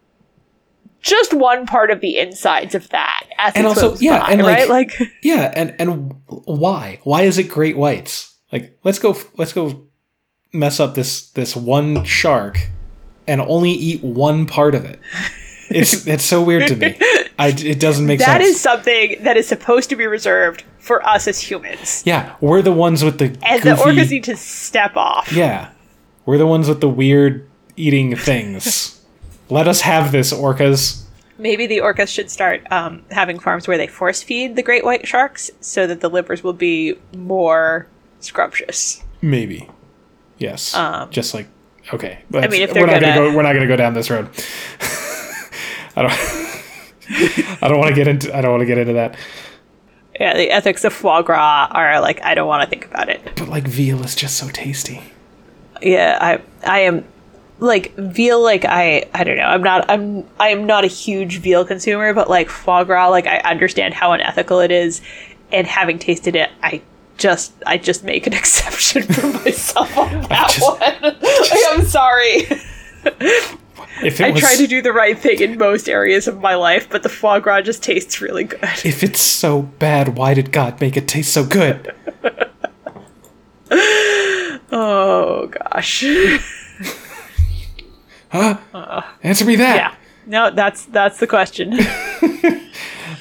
Speaker 2: just one part of the insides of that
Speaker 1: And also- yeah,
Speaker 2: by,
Speaker 1: and, like-
Speaker 2: right? Like, [LAUGHS]
Speaker 1: Yeah, and and why? Why is it great whites? Like, let's go. Let's go mess up this this one shark and only eat one part of it. It's [LAUGHS] it's so weird to me. I it doesn't make
Speaker 2: that
Speaker 1: sense.
Speaker 2: That is something that is supposed to be reserved for us as humans.
Speaker 1: yeah, we're the ones with the
Speaker 2: And the
Speaker 1: goofy-
Speaker 2: orcas need to step off.
Speaker 1: Yeah, we're the ones with the weird eating things. [LAUGHS] Let us have this, orcas.
Speaker 2: Maybe the orcas should start um, having farms where they force feed the great white sharks so that the livers will be more scrumptious.
Speaker 1: Maybe. Yes.
Speaker 2: Um,
Speaker 1: Just like okay.
Speaker 2: I mean, if
Speaker 1: we're
Speaker 2: they're
Speaker 1: not gonna
Speaker 2: gonna-
Speaker 1: go. We're not gonna go down this road. [LAUGHS] I don't. [LAUGHS] I don't want to get into. I don't want to get into that.
Speaker 2: Yeah, the ethics of foie gras are like, I don't want to think about it.
Speaker 1: But like veal is just so tasty.
Speaker 2: yeah i i am like veal like i i don't know. I'm not i'm i am not a huge veal consumer but like foie gras like i understand how unethical it is. And having tasted it i just i just make an [LAUGHS] exception for myself on that
Speaker 1: just-
Speaker 2: one. [LAUGHS] Like, i'm sorry.
Speaker 1: If it
Speaker 2: i
Speaker 1: was,
Speaker 2: try to do the right thing in most areas of my life but the foie gras just tastes really good.
Speaker 1: If it's so bad, why did God make it taste so good? [LAUGHS]
Speaker 2: oh gosh
Speaker 1: Answer me that.
Speaker 2: yeah no that's that's the question [LAUGHS]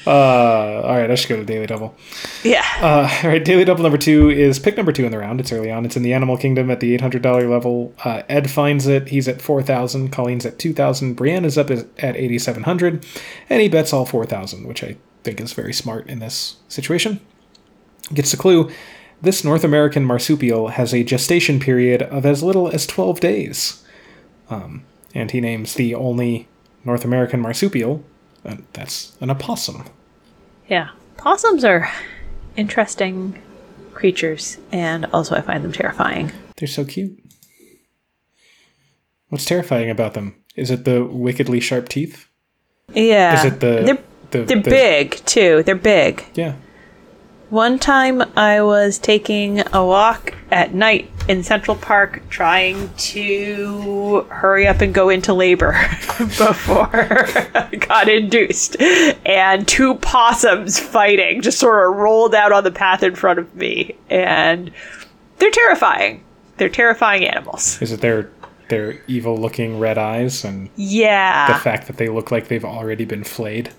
Speaker 1: Uh, all right, I should go to Daily Double.
Speaker 2: yeah
Speaker 1: Uh, all right, Daily Double number two is pick number two in the round. It's early on. It's in the Animal Kingdom at the eight hundred dollar level. Uh, Ed finds it. He's at four thousand. Colleen's at two thousand. Brienne is up at eighty seven hundred, and he bets all four thousand, which I think is very smart in this situation. Gets the clue. This North American marsupial has a gestation period of as little as twelve days. Um, and he names the only North American marsupial. Uh, that's an opossum.
Speaker 2: Yeah. Possums are interesting creatures, and also I find them terrifying.
Speaker 1: They're so cute. What's terrifying about them? Is it the wickedly sharp teeth?
Speaker 2: Yeah.
Speaker 1: Is it the
Speaker 2: they're
Speaker 1: the,
Speaker 2: they're
Speaker 1: the-
Speaker 2: big too. They're big.
Speaker 1: Yeah.
Speaker 2: One time I was taking a walk at night in Central Park trying to hurry up and go into labor [LAUGHS] before I got induced. And two possums fighting just sort of rolled out on the path in front of me. And they're terrifying. They're terrifying animals.
Speaker 1: Is it their their evil looking red eyes and
Speaker 2: yeah the
Speaker 1: fact that they look like they've already been flayed?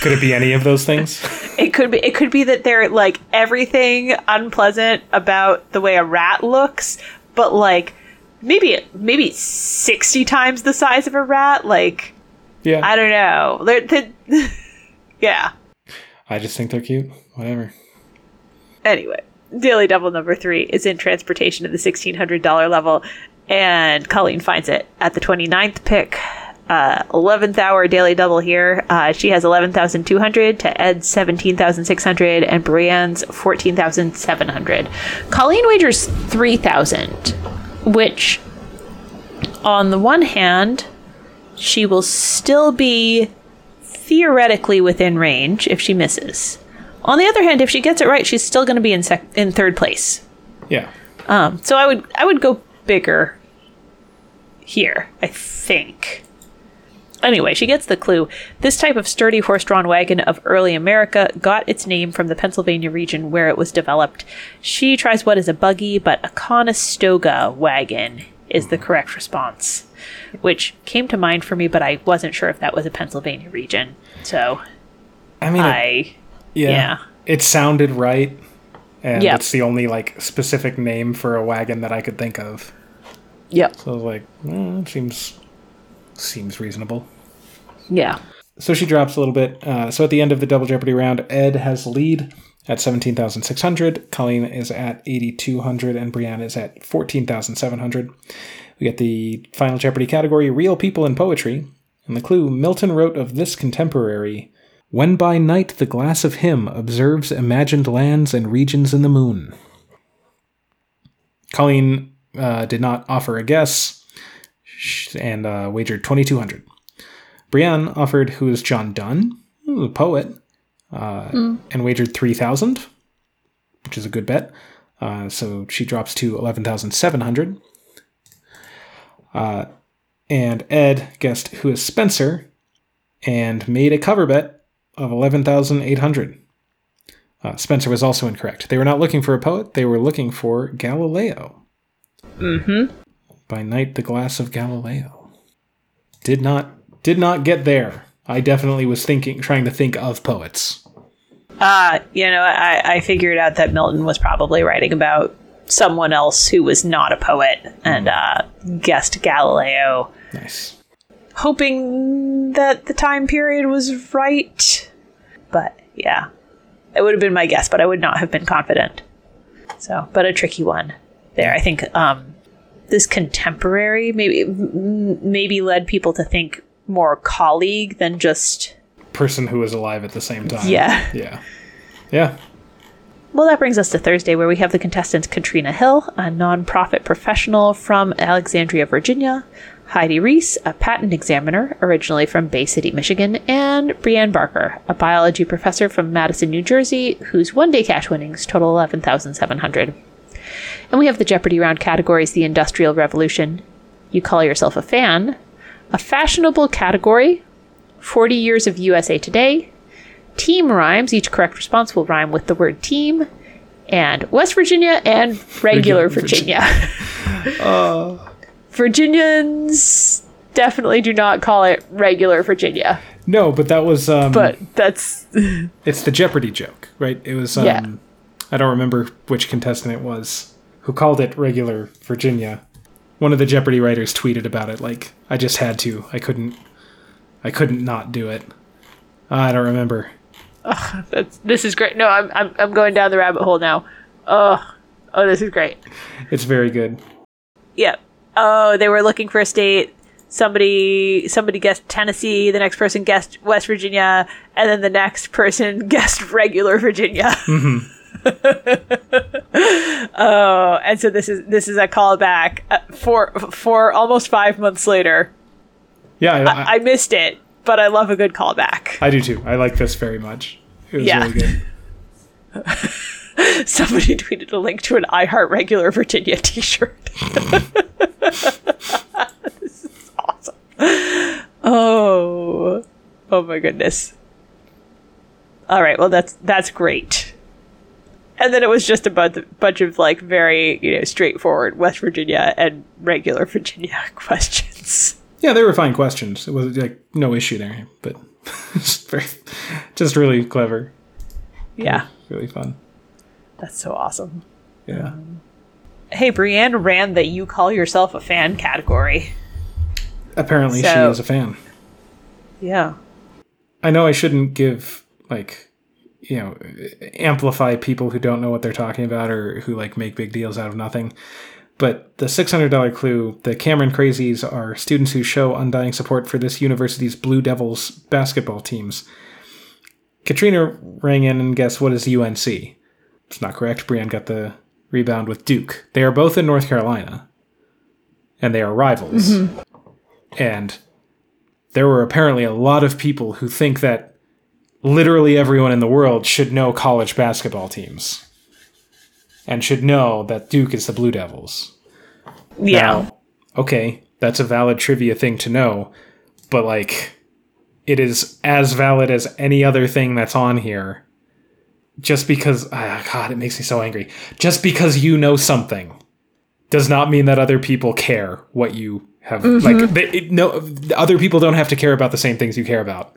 Speaker 1: Could it be any of those things? [LAUGHS]
Speaker 2: It could be it could be that they're like everything unpleasant about the way a rat looks, but like maybe maybe 60 times the size of a rat like
Speaker 1: Yeah.
Speaker 2: I don't know. They're, they [LAUGHS] yeah.
Speaker 1: I just think they're cute. Whatever.
Speaker 2: Anyway, Daily Double number three is in transportation at the $1,600 level, and Colleen finds it at the 29th pick. Uh, 11th hour Daily Double here. Uh, she has 11,200 to Ed's 17,600 and Brienne's 14,700. Colleen wagers 3,000, which, on the one hand, she will still be theoretically within range if she misses. On the other hand, if she gets it right, she's still going to be in sec- in third place.
Speaker 1: Yeah.
Speaker 2: Um, so I would I would go bigger here. I think. Anyway, she gets the clue. This type of sturdy horse drawn wagon of early America got its name from the Pennsylvania region where it was developed. She tries what is a buggy, but a Conestoga wagon is the correct response, which came to mind for me, but I wasn't sure if that was a Pennsylvania region. So
Speaker 1: I mean, it- yeah,
Speaker 2: yeah.
Speaker 1: It sounded right, and
Speaker 2: Yeah.
Speaker 1: it's the only like specific name for a wagon that I could think of.
Speaker 2: Yep.
Speaker 1: So I was like, mm, seems seems reasonable.
Speaker 2: Yeah.
Speaker 1: So she drops a little bit. Uh, so at the end of the double jeopardy round, Ed has lead at seventeen thousand six hundred. Colleen is at eighty two hundred, and Brianne is at fourteen thousand seven hundred. We get the final jeopardy category: real people in poetry, and the clue: Milton wrote of this contemporary. When by night the glass of him observes imagined lands and regions in the moon. Colleen uh, did not offer a guess and uh, wagered 2200. Brianne offered who is John Donne, a poet, uh, and wagered 3000, which is a good bet. Uh, so she drops to 11,700. Uh, and Ed guessed who is Spenser and made a cover bet of 11,800. Uh, Spenser was also incorrect. They were not looking for a poet, they were looking for Galileo.
Speaker 2: Mm-hmm.
Speaker 1: By night, the glass of Galileo. Did not did not get there. I definitely was thinking, trying to think of poets.
Speaker 2: Uh, you know, I, I figured out that Milton was probably writing about someone else who was not a poet and uh, guessed Galileo,
Speaker 1: Nice.
Speaker 2: hoping that the time period was right. But yeah, it would have been my guess, but I would not have been confident. So, but a tricky one there. I think um, this contemporary maybe maybe led people to think more colleague than just
Speaker 1: Person who is alive at the same time.
Speaker 2: yeah.
Speaker 1: Yeah. Yeah.
Speaker 2: Well, that brings us to Thursday, where we have the contestants Katrina Hill, a nonprofit professional from Alexandria, Virginia, Heidi Reese, a patent examiner originally from Bay City, Michigan, and Brianne Barker, a biology professor from Madison, New Jersey, whose one day cash winnings total 11,700. And we have the Jeopardy round categories the Industrial Revolution, You Call Yourself a Fan, a fashionable category, 40 Years of USA Today, team rhymes. Each correct response will rhyme with the word team. And West Virginia and regular
Speaker 1: Regular
Speaker 2: Virginia. [LAUGHS] [LAUGHS] Virginians definitely do not call it regular Virginia,
Speaker 1: No, but that was um
Speaker 2: but that's [LAUGHS]
Speaker 1: it's the Jeopardy joke, right? It was um
Speaker 2: Yeah.
Speaker 1: I don't remember which contestant it was who called it regular Virginia. One of the Jeopardy writers tweeted about it like I just had to. I couldn't I couldn't not do it. I don't remember.
Speaker 2: that's this is great. No, I'm I'm, I'm going down the rabbit hole now. Oh, oh, this is great.
Speaker 1: It's very good.
Speaker 2: Yep. Oh, they were looking for a state. Somebody somebody guessed Tennessee, the next person guessed West Virginia, and then the next person [LAUGHS] guessed regular Virginia. Mm-hmm. [LAUGHS] oh, and so this is this is a callback uh, for for almost 5 months later.
Speaker 1: Yeah, I, I,
Speaker 2: I missed it, but I love a good callback.
Speaker 1: I do too. I like this very much. It was
Speaker 2: Yeah.
Speaker 1: really good. [LAUGHS]
Speaker 2: Somebody tweeted a link to an iHeart Regular Virginia t-shirt. [LAUGHS] this is awesome. Oh. Oh my goodness. All right, well that's that's great. And then it was just a bunch, bunch of like very, you know, straightforward West Virginia and regular Virginia [LAUGHS] questions.
Speaker 1: Yeah, they were fine questions. It was like no issue there, but [LAUGHS] just very, just really clever,
Speaker 2: Yeah,
Speaker 1: really fun.
Speaker 2: that's so awesome.
Speaker 1: Yeah.
Speaker 2: Hey, Brianne ran the "You Call Yourself a Fan" category.
Speaker 1: Apparently, she
Speaker 2: So-
Speaker 1: is a fan.
Speaker 2: Yeah.
Speaker 1: I know I shouldn't give like you know amplify people who don't know what they're talking about or who like make big deals out of nothing. But the $600 clue, the Cameron Crazies are students who show undying support for this university's Blue Devils basketball teams. Katrina rang in and guessed what is UNC? It's not correct. Brianne got the rebound with Duke. They are both in North Carolina, and they are rivals. Mm-hmm. And there were apparently a lot of people who think that literally everyone in the world should know college basketball teams and should know that Duke is the Blue Devils.
Speaker 2: Yeah.
Speaker 1: Now, okay, that's a valid trivia thing to know, but like it is as valid as any other thing that's on here. Just because ah, god, it makes me so angry. Just because you know something does not mean that other people care what you have like they, it, no other people don't have to care about the same things you care about.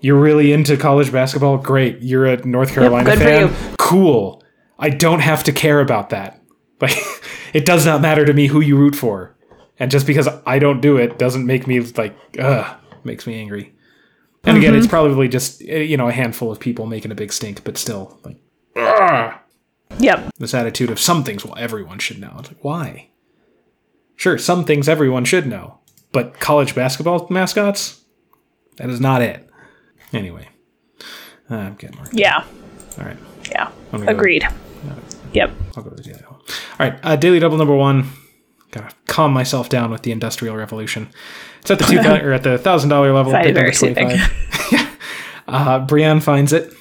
Speaker 1: You're really into college basketball? Great. You're a North Carolina
Speaker 2: good for
Speaker 1: fan?
Speaker 2: you.
Speaker 1: Cool. I don't have to care about that. [LAUGHS] Like it does not matter to me who you root for. And just because I don't do it doesn't make me like ugh, makes me angry. And again, it's probably just eh, you know a handful of people making a big stink, but still like ugh,
Speaker 2: Yep.
Speaker 1: this attitude of some things well everyone should know. It's like why? Sure, some things everyone should know, but college basketball mascots that is not it. Anyway, uh, I'm getting more.
Speaker 2: Yeah.
Speaker 1: All right,
Speaker 2: Yeah. Agreed. Yep.
Speaker 1: I'll go to the daily double. All right, uh, daily double number one. Gotta calm myself down with the Industrial Revolution. It's at the [LAUGHS] two or at the thousand dollar level.
Speaker 2: Find it very soothing.
Speaker 1: 25. [LAUGHS] [LAUGHS] uh, Brianne finds it.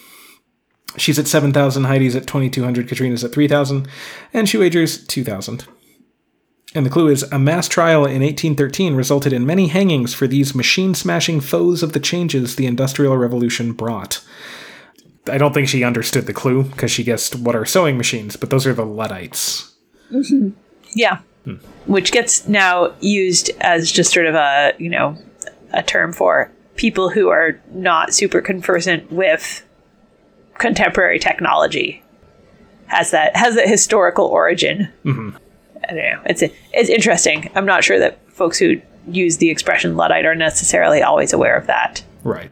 Speaker 1: She's at seven thousand. Heidi's at twenty two hundred. Katrina's at three thousand, and she wagers two thousand. And the clue is a mass trial in 1813 resulted in many hangings for these machine smashing foes of the changes the Industrial Revolution brought. I don't think she understood the clue because she guessed what are sewing machines, but those are the Luddites.
Speaker 2: Yeah. Which gets now used as just sort of a, you know, a term for people who are not super conversant with contemporary technology. Has that has that historical origin? Mm-hmm. I don't know. It's it's interesting. I'm not sure that folks who use the expression Luddite are necessarily always aware of that.
Speaker 1: Right.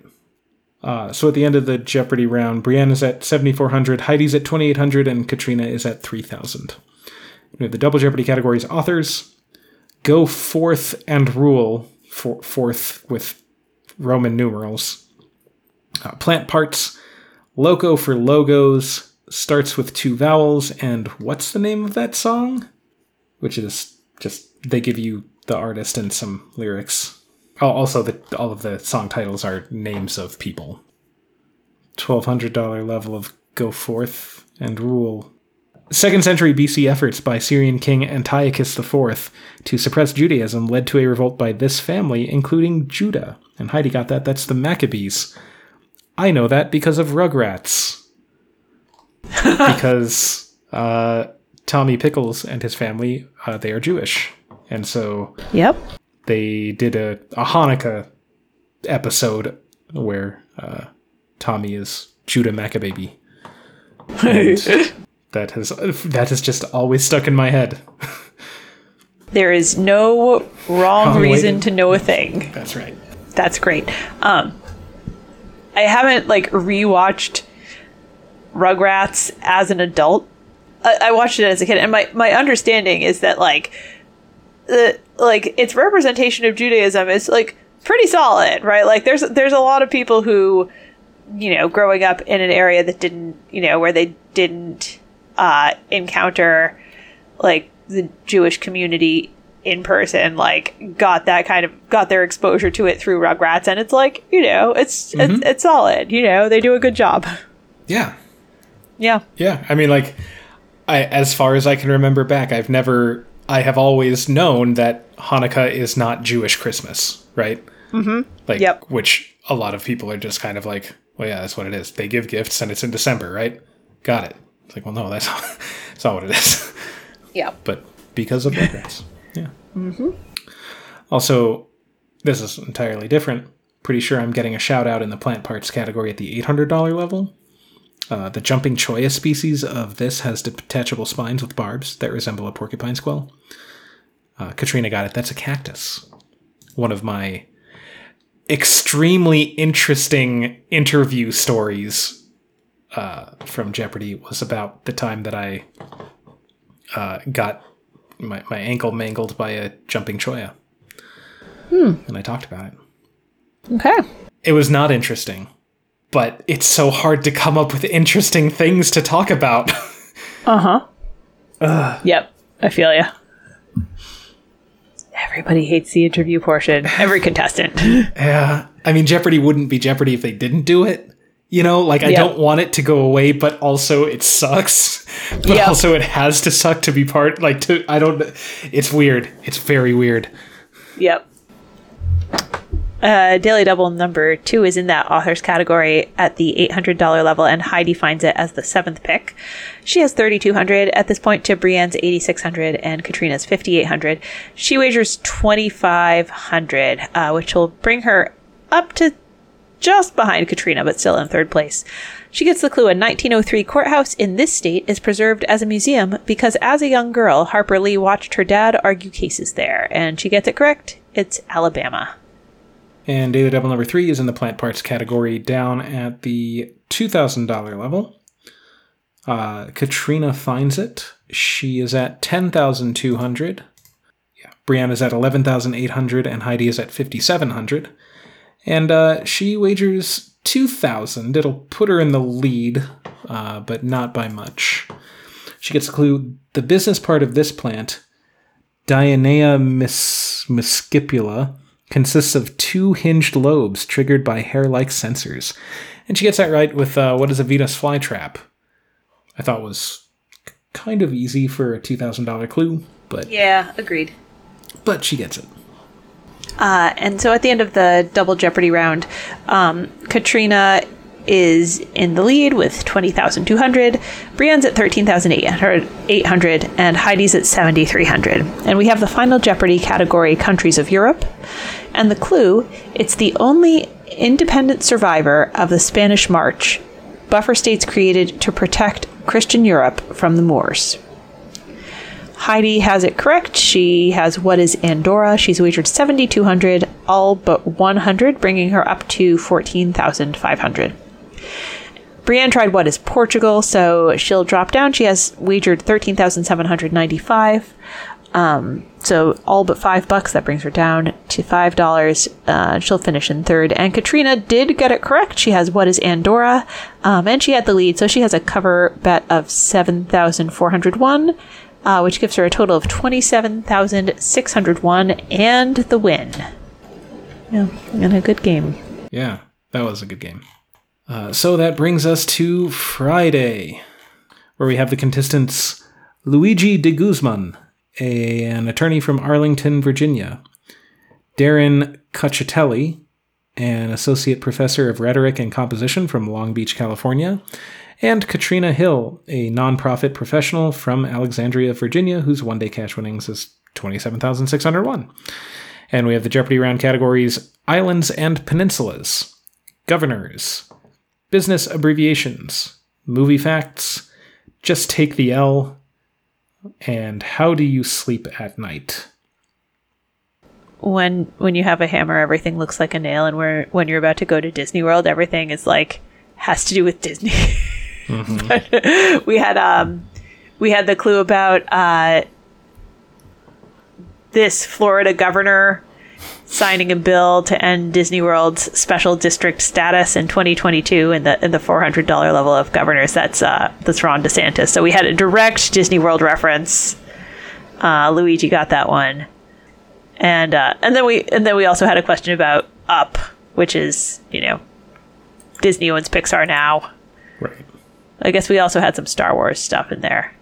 Speaker 1: Uh, so at the end of the Jeopardy round, Brianne is at 7,400, Heidi's at 2,800, and Katrina is at 3,000. We have the double Jeopardy categories authors, go forth and rule, for, forth with Roman numerals, uh, plant parts, loco for logos, starts with two vowels, and what's the name of that song? Which is just, they give you the artist and some lyrics. Also, the, all of the song titles are names of people. $1,200 level of Go Forth and Rule. Second century BC efforts by Syrian king Antiochus IV to suppress Judaism led to a revolt by this family, including Judah. And Heidi got that. That's the Maccabees. I know that because of Rugrats. [LAUGHS] because uh, Tommy Pickles and his family, uh, they are Jewish. And so
Speaker 2: Yep.
Speaker 1: they did a, a Hanukkah episode where uh, Tommy is Judah Maccabee. And [LAUGHS] that has that has just always stuck in my head.
Speaker 2: There is no wrong
Speaker 1: way
Speaker 2: reason
Speaker 1: to-
Speaker 2: to know a thing.
Speaker 1: That's right.
Speaker 2: That's great. Um, I haven't like rewatched Rugrats as an adult. I, I watched it as a kid, and my my understanding is that like the like its representation of Judaism is like pretty solid, right? Like there's there's a lot of people who you know growing up in an area that didn't you know where they didn't uh, encounter like the Jewish community in person like got that kind of got their exposure to it through Rugrats and it's like you know it's it's, it's solid you know they do a good job
Speaker 1: Yeah.
Speaker 2: yeah
Speaker 1: Yeah. I mean like I as far as I can remember back, I've never I have always known that Hanukkah is not Jewish Christmas, right? Mm-hmm. Like
Speaker 2: Yep.
Speaker 1: which a lot of people are just kind of like, well yeah, that's what it is. They give gifts and it's in December, right? Got it. It's like, well no, that's [LAUGHS] not, that's not what it is.
Speaker 2: yeah
Speaker 1: but because of Rugrats. Yeah. Mm-hmm. Also, this is entirely different. Pretty sure I'm getting a shout out in the plant parts category at the $800 level. Uh, the jumping cholla species of this has detachable spines with barbs that resemble a porcupine's quill. Uh, Katrina got it. That's a cactus. One of my extremely interesting interview stories uh, from Jeopardy was about the time that I uh, got my, my ankle mangled by a jumping cholla. Hmm. And I talked about it.
Speaker 2: Okay.
Speaker 1: It was not interesting, but it's so hard to come up with interesting things to talk about. [LAUGHS]
Speaker 2: Uh huh. Yep. I feel you. Everybody hates the interview portion. Every [LAUGHS] contestant.
Speaker 1: yeah. I mean, Jeopardy wouldn't be Jeopardy if they didn't do it. You know, like I
Speaker 2: Yep.
Speaker 1: don't want it to go away, but also it sucks. [LAUGHS] But
Speaker 2: Yep.
Speaker 1: also it has to suck to be part. Like to, I don't. It's weird. It's very weird.
Speaker 2: Yep. Uh, Daily Double number two is in that authors category at the $800 level, and Heidi finds it as the seventh pick. She has 3,200 at this point to Brianne's 8,600 and Katrina's 5,800. She wagers 2,500, uh, which will bring her up to just behind Katrina, but still in third place. She gets the clue a 1903 courthouse in this state is preserved as a museum because as a young girl, Harper Lee watched her dad argue cases there, and she gets it correct. It's Alabama.
Speaker 1: And Daily Double number three is in the plant parts category, down at the two thousand dollar level. Uh, Katrina finds it. She is at ten thousand two hundred. Yeah, Brianna is at eleven thousand eight hundred, and Heidi is at fifty seven hundred. And uh, she wagers two thousand. It'll put her in the lead, uh, but not by much. She gets a clue. The business part of this plant, Dionaea mis- muscipula, consists of two hinged lobes triggered by hair-like sensors. And she gets that right with uh, what is a Venus flytrap. I thought was kind of easy for a two thousand dollar clue, but
Speaker 2: Yeah, agreed.
Speaker 1: but she gets it.
Speaker 2: Uh, and so at the end of the double Jeopardy round, um, Katrina is in the lead with 20,200. Brianne's at 13,800, 800, and Heidi's at 7,300. And we have the final Jeopardy category countries of Europe. And the clue it's the only independent survivor of the Spanish March, buffer states created to protect Christian Europe from the Moors. Heidi has it correct. She has what is Andorra. She's wagered 7,200, all but 100, bringing her up to 14,500. Brianne tried what is Portugal, so she'll drop down. She has wagered 13,795. Um, so all but five bucks. That brings her down to five dollars. Uh, she'll finish in third. And Katrina did get it correct. She has what is Andorra, um, and she had the lead. So she has a cover bet of seven thousand four hundred one, uh, which gives her a total of twenty seven thousand six hundred one and the win. Yeah, and a good game.
Speaker 1: Yeah, that was a good game. Uh, so that brings us to Friday, where we have the contestants Luigi de Guzman, a, an attorney from Arlington, Virginia, Darren Cacciatelli, an associate professor of rhetoric and composition from Long Beach, California, and Katrina Hill, a nonprofit professional from Alexandria, Virginia, whose one day cash winnings is 27,601. And we have the Jeopardy round categories Islands and Peninsulas, Governors, Business Abbreviations, Movie Facts, Just Take the L, and How Do You Sleep at Night?
Speaker 2: When when you have a hammer, everything looks like a nail, and where when you're about to go to Disney World, everything is like has to do with Disney. [LAUGHS] But we had um we had the clue about uh this Florida governor signing a bill to end Disney World's special district status in 2022 in the in the $400 level of governors. That's uh that's Ron DeSantis. So we had a direct Disney World reference. Uh, Luigi got that one, and uh, and then we and then we also had a question about Up, which is you know Disney owns Pixar now.
Speaker 1: Right.
Speaker 2: I guess we also had some Star Wars stuff in there.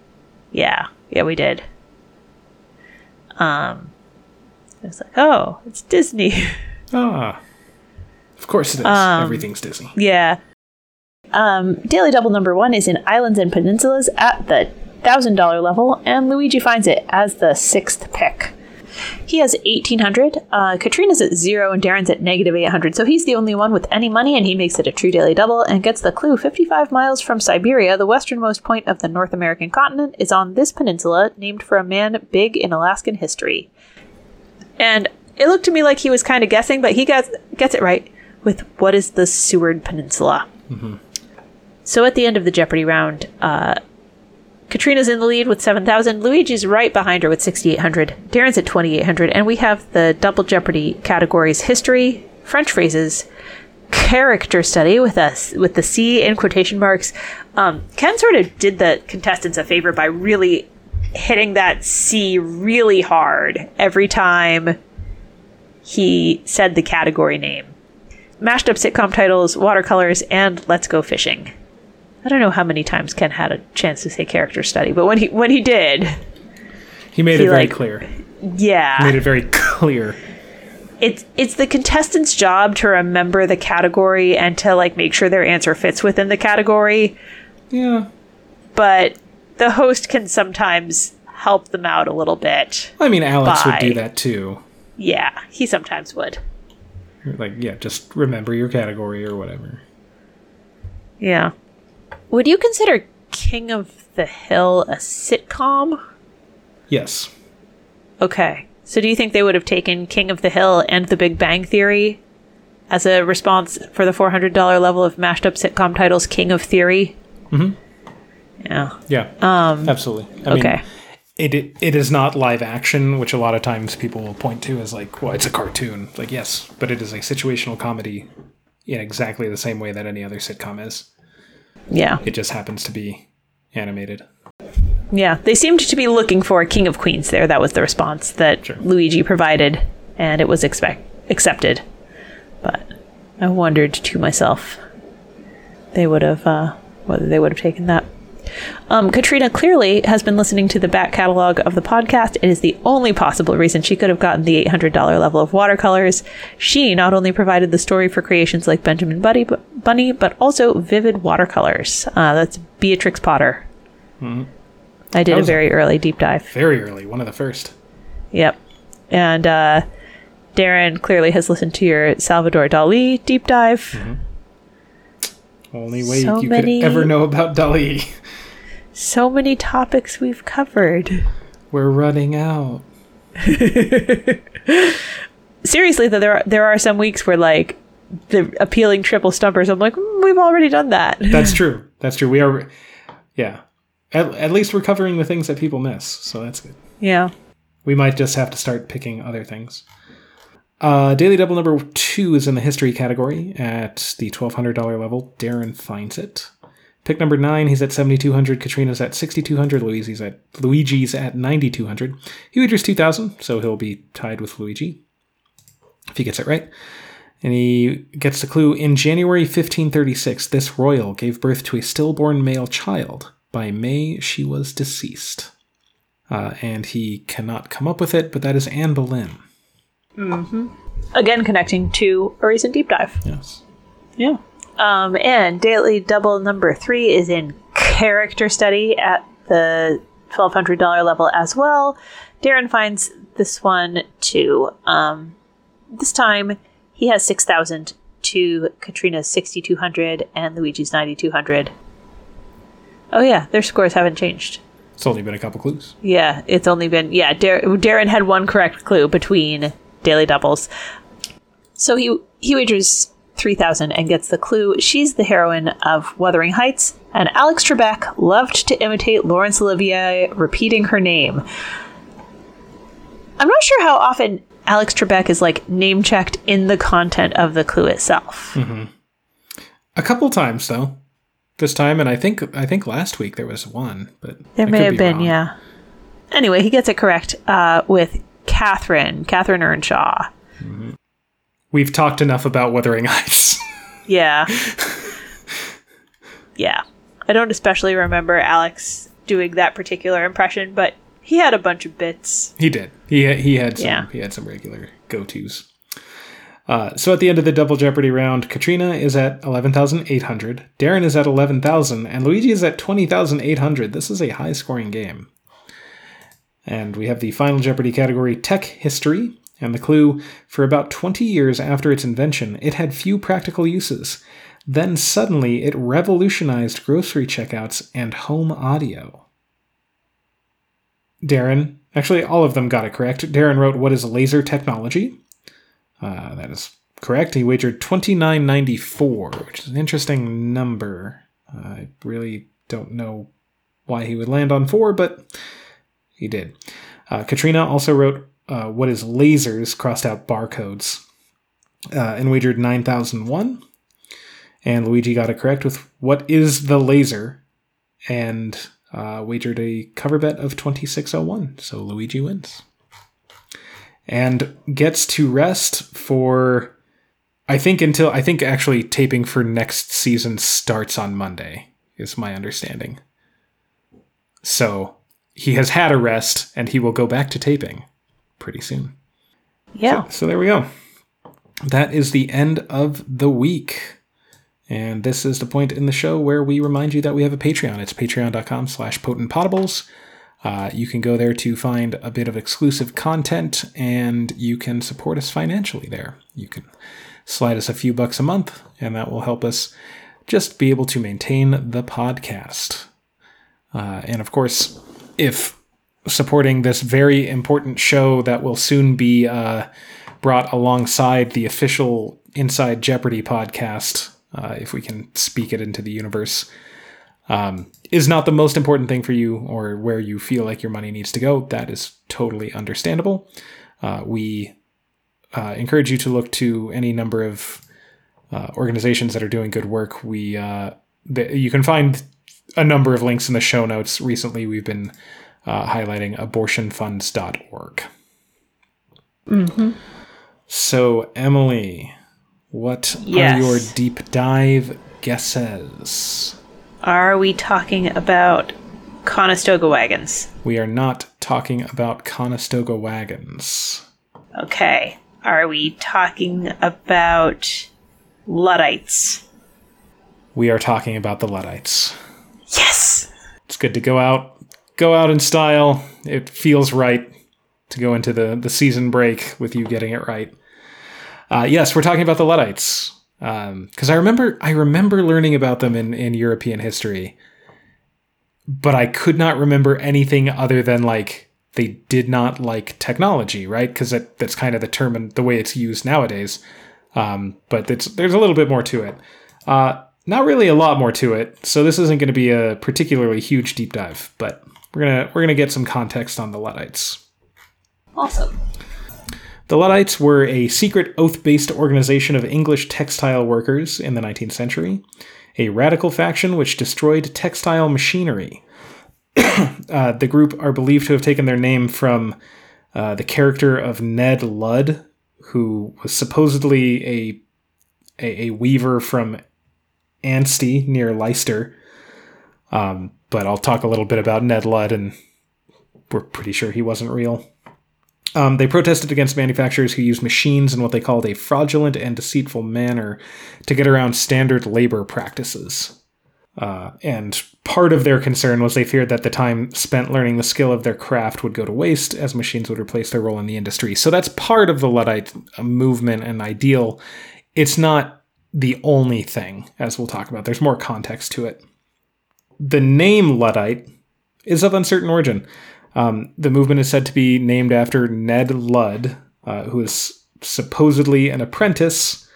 Speaker 2: Yeah, yeah, we did. Um, it's like, oh, it's Disney. [LAUGHS]
Speaker 1: Ah. Of course it is.
Speaker 2: Um,
Speaker 1: Everything's Disney.
Speaker 2: yeah. Um, Daily Double number one is in Islands and Peninsulas at the thousand dollar level, and Luigi finds it as the sixth pick. He has 1800. Uh, Katrina's at zero, and Darren's at negative 800. So he's the only one with any money, and he makes it a true daily double and gets the clue 55 miles from Siberia, the westernmost point of the North American continent, is on this peninsula named for a man big in Alaskan history. And it looked to me like he was kind of guessing, but he gets, gets it right with what is the Seward Peninsula. So at the end of the Jeopardy round, uh, Katrina's in the lead with 7,000. Luigi's right behind her with 6,800. Darren's at 2,800. And we have the double Jeopardy categories history, French phrases, character study with us with the C in quotation marks. Um, Ken sort of did the contestants a favor by really hitting that C really hard every time he said the category name. Mashed up sitcom titles, watercolors, and let's go fishing. I don't know how many times Ken had a chance to say character study, but when he when he did,
Speaker 1: He made
Speaker 2: He,
Speaker 1: it very
Speaker 2: like-
Speaker 1: clear.
Speaker 2: yeah,
Speaker 1: Made it very clear.
Speaker 2: it's it's the contestant's job to remember the category and to like make sure their answer fits within the category,
Speaker 1: Yeah.
Speaker 2: but the host can sometimes help them out a little bit.
Speaker 1: I mean, Alex would do that too.
Speaker 2: Yeah, he sometimes would.
Speaker 1: Like, yeah, just remember your category or whatever.
Speaker 2: Yeah. Would you consider King of the Hill a sitcom?
Speaker 1: Yes.
Speaker 2: Okay. So do you think they would have taken King of the Hill and The Big Bang Theory as a response for the $400 level of mashed up sitcom titles King of Theory?
Speaker 1: Mhm.
Speaker 2: Yeah.
Speaker 1: Yeah. Um. Absolutely. I
Speaker 2: okay.
Speaker 1: Mean, it, it it is not live action, which a lot of times people will point to as like, well, it's a cartoon. Like, yes, but it is a situational comedy in exactly the same way that any other sitcom is.
Speaker 2: yeah.
Speaker 1: It just happens to be animated.
Speaker 2: Yeah. They seemed to be looking for a King of Queens there. That was the response that
Speaker 1: Sure.
Speaker 2: Luigi provided, and it was expect- accepted. But I wondered to myself they would have uh, whether they would have taken that. Um, Katrina clearly has been listening to the back catalog of the podcast. It is the only possible reason she could have gotten the $800 level of watercolors. She not only provided the story for creations like Benjamin Buddy, Bunny, but also vivid watercolors. Uh, that's Beatrix Potter. I did a very early deep dive.
Speaker 1: Very early, one of the first.
Speaker 2: Yep. And uh, Darren clearly has listened to your Salvador Dali deep dive.
Speaker 1: Only way
Speaker 2: So
Speaker 1: you
Speaker 2: many-
Speaker 1: could ever know about Dali. [LAUGHS]
Speaker 2: So many topics we've covered.
Speaker 1: We're running out. [LAUGHS]
Speaker 2: seriously though there are there are some weeks where like the appealing triple stumpers i'm like "Mm, we've already done that [LAUGHS]
Speaker 1: That's true. That's true. We are, yeah. At, at least we're covering the things that people miss, so that's good.
Speaker 2: yeah
Speaker 1: We might just have to start picking other things. Uh, Daily Double number two is in the history category at the $1,200 level. Darren finds it. Pick number nine, he's at 7,200. Katrina's at 6,200. Luigi's at Luigi's at 9,200. He wagers 2,000, so he'll be tied with Luigi if he gets it right. And he gets the clue in January 1536, this royal gave birth to a stillborn male child. By May, she was deceased. Uh, and he cannot come up with it, but that is Anne Boleyn.
Speaker 2: again connecting to a recent deep dive
Speaker 1: Yes.
Speaker 2: yeah um and daily double number three is in character study at the $1200 level as well darren finds this one too um this time he has 6000 to katrina's 6200 and luigi's 9200 oh yeah their scores haven't changed
Speaker 1: It's only been a couple clues.
Speaker 2: Yeah, it's only been yeah. Dar- Darren had one correct clue between daily doubles, so he he wagers three thousand and gets the clue. She's the heroine of Wuthering Heights, and Alex Trebek loved to imitate Laurence Olivier, repeating her name. I'm not sure how often Alex Trebek is like name checked in the content of the clue itself.
Speaker 1: A couple times though. This time, and I think I think last week there was one, but
Speaker 2: There
Speaker 1: I
Speaker 2: may have
Speaker 1: be
Speaker 2: been,
Speaker 1: wrong.
Speaker 2: yeah. Anyway, he gets it correct uh, with Catherine, Catherine Earnshaw.
Speaker 1: We've talked enough about Wuthering Heights. [LAUGHS]
Speaker 2: Yeah. yeah. I don't especially remember Alex doing that particular impression, but he had a bunch of bits.
Speaker 1: he did. He he had some
Speaker 2: Yeah.
Speaker 1: he had some regular go tos. Uh, so at the end of the double Jeopardy round, Katrina is at eleven thousand eight hundred, Darren is at eleven thousand, and Luigi is at twenty thousand eight hundred. This is a high scoring game. And we have the final Jeopardy category, Tech History. And the clue for about 20 years after its invention, it had few practical uses. Then suddenly, it revolutionized grocery checkouts and home audio. Darren, actually, all of them got it correct. Darren wrote, What is laser technology? Uh, that is correct. He wagered 29.94, which is an interesting number. I really don't know why he would land on four, but he did. Uh, Katrina also wrote uh, what is lasers, crossed out barcodes, uh, and wagered 9001. And Luigi got it correct with what is the laser, and uh, wagered a cover bet of 2601. So Luigi wins. And gets to rest for, I think, until, I think actually taping for next season starts on Monday, is my understanding. So he has had a rest and he will go back to taping pretty soon.
Speaker 2: Yeah.
Speaker 1: So, so there we go. That is the end of the week. And this is the point in the show where we remind you that we have a Patreon. It's patreon.com slash potentpotables. Uh, you can go there to find a bit of exclusive content and you can support us financially there. You can slide us a few bucks a month, and that will help us just be able to maintain the podcast. Uh, and of course, if supporting this very important show that will soon be uh, brought alongside the official Inside Jeopardy podcast, uh, if we can speak it into the universe, um, is not the most important thing for you or where you feel like your money needs to go, that is totally understandable. Uh, we uh, encourage you to look to any number of uh, organizations that are doing good work. We uh, th- you can find a number of links in the show notes. Recently, we've been uh, highlighting abortionfunds.org.
Speaker 2: Mm-hmm.
Speaker 1: So, Emily, what
Speaker 2: Yes.
Speaker 1: are your deep dive guesses?
Speaker 2: Are we talking about Conestoga wagons?
Speaker 1: We are not talking about Conestoga wagons.
Speaker 2: Okay. Are we talking about Luddites?
Speaker 1: We are talking about the Luddites.
Speaker 2: Yes!
Speaker 1: It's good to go out, go out in style. It feels right to go into the the season break with you getting it right. Uh, yes, we're talking about the Luddites because I remember I remember learning about them in in European history, but I could not remember anything other than like they did not like technology, right? Because that, that's kind of the term and the way it's used nowadays. Um, but there's a little bit more to it. Uh, not really a lot more to it. So this isn't going to be a particularly huge deep dive, but we're gonna we're gonna get some context on the Luddites.
Speaker 2: Awesome.
Speaker 1: The Luddites were a secret oath based organization of English textile workers in the 19th century, a radical faction which destroyed textile machinery. [CLEARS THROAT] uh, the group are believed to have taken their name from uh, the character of Ned Ludd, who was supposedly a, a, a weaver from Anstey near Leicester. Um, but I'll talk a little bit about Ned Ludd, and we're pretty sure he wasn't real. Um, they protested against manufacturers who used machines in what they called a fraudulent and deceitful manner to get around standard labor practices. Uh, and part of their concern was they feared that the time spent learning the skill of their craft would go to waste as machines would replace their role in the industry. So that's part of the Luddite movement and ideal. It's not the only thing, as we'll talk about. There's more context to it. The name Luddite is of uncertain origin. Um, the movement is said to be named after Ned Ludd, uh, who is supposedly an apprentice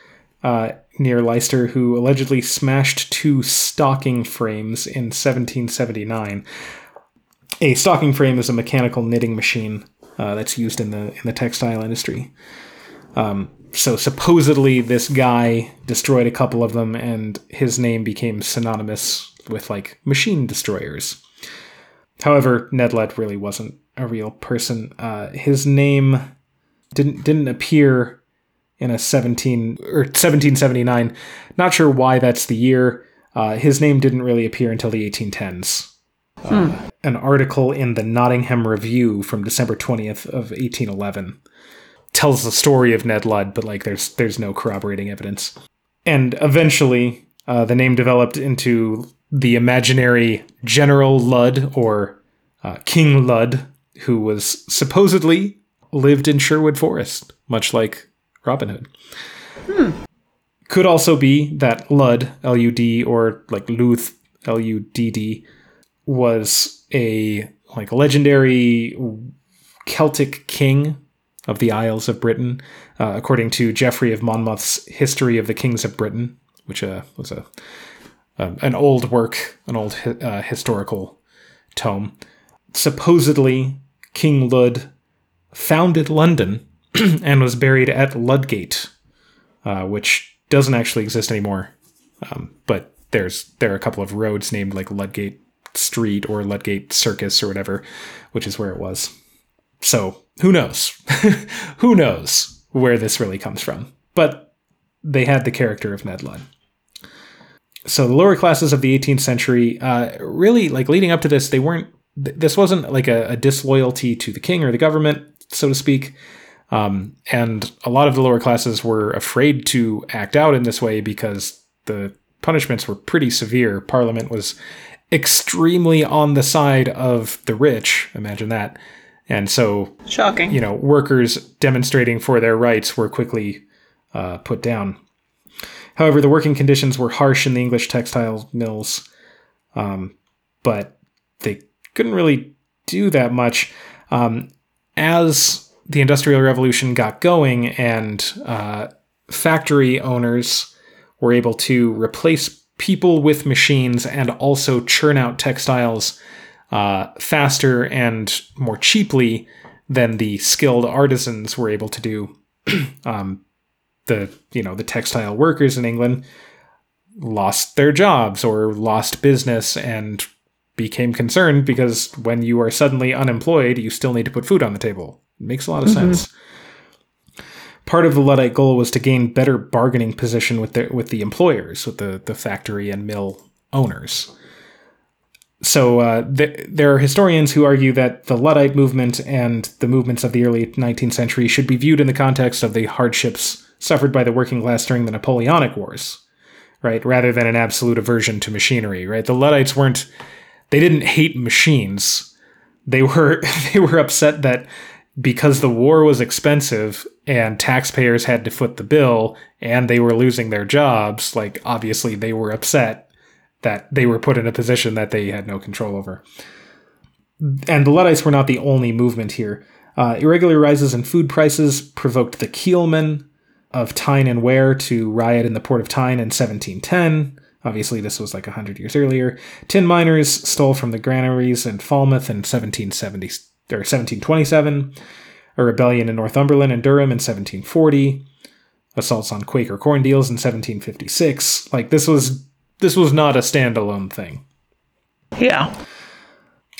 Speaker 1: uh, near Leicester who allegedly smashed two stocking frames in 1779. A stocking frame is a mechanical knitting machine uh, that's used in the in the textile industry. Um, so supposedly this guy destroyed a couple of them, and his name became synonymous with like machine destroyers. However, Ned Ludd really wasn't a real person. Uh, his name didn't didn't appear in a 17 or 1779. Not sure why that's the year. Uh, his name didn't really appear until the 1810s. Uh, an article in the Nottingham Review from December 20th of 1811 tells the story of Ned Ludd, but like there's there's no corroborating evidence. And eventually, uh, the name developed into the imaginary General Ludd or uh, King Ludd, who was supposedly lived in Sherwood Forest, much like Robin Hood. Could also be that Ludd, L U D, or like Luth, L U D D, was a like legendary Celtic king of the Isles of Britain, uh, according to Geoffrey of Monmouth's History of the Kings of Britain, which uh, was a um, an old work, an old uh, historical tome. Supposedly, King Lud founded London [CLEARS THROAT] and was buried at Ludgate, uh, which doesn't actually exist anymore. Um, but there's there are a couple of roads named like Ludgate Street or Ludgate Circus or whatever, which is where it was. So who knows? [LAUGHS] who knows where this really comes from? But they had the character of Ned Ludd. So the lower classes of the 18th century, uh, really like leading up to this, they weren't. This wasn't like a, a disloyalty to the king or the government, so to speak. Um, and a lot of the lower classes were afraid to act out in this way because the punishments were pretty severe. Parliament was extremely on the side of the rich. Imagine that. And so,
Speaker 2: Shocking.
Speaker 1: you know, workers demonstrating for their rights were quickly uh, put down. However, the working conditions were harsh in the English textile mills, um, but they couldn't really do that much. Um, as the Industrial Revolution got going and uh, factory owners were able to replace people with machines and also churn out textiles uh, faster and more cheaply than the skilled artisans were able to do. [CLEARS THROAT] um, the you know the textile workers in England lost their jobs or lost business and became concerned because when you are suddenly unemployed, you still need to put food on the table. It makes a lot of mm-hmm. sense. Part of the Luddite goal was to gain better bargaining position with the with the employers, with the the factory and mill owners. So uh, th- there are historians who argue that the Luddite movement and the movements of the early 19th century should be viewed in the context of the hardships suffered by the working class during the Napoleonic Wars, right? Rather than an absolute aversion to machinery, right? The Luddites weren't they didn't hate machines. They were [LAUGHS] they were upset that because the war was expensive and taxpayers had to foot the bill and they were losing their jobs, like obviously they were upset that they were put in a position that they had no control over. And the Luddites were not the only movement here. Uh, irregular rises in food prices provoked the Keelmen of Tyne and Wear to riot in the port of Tyne in 1710. Obviously, this was like 100 years earlier. Tin miners stole from the granaries in Falmouth in 1770 or 1727. A rebellion in Northumberland and Durham in 1740. Assaults on Quaker corn deals in 1756. Like this was this was not a standalone thing.
Speaker 2: Yeah.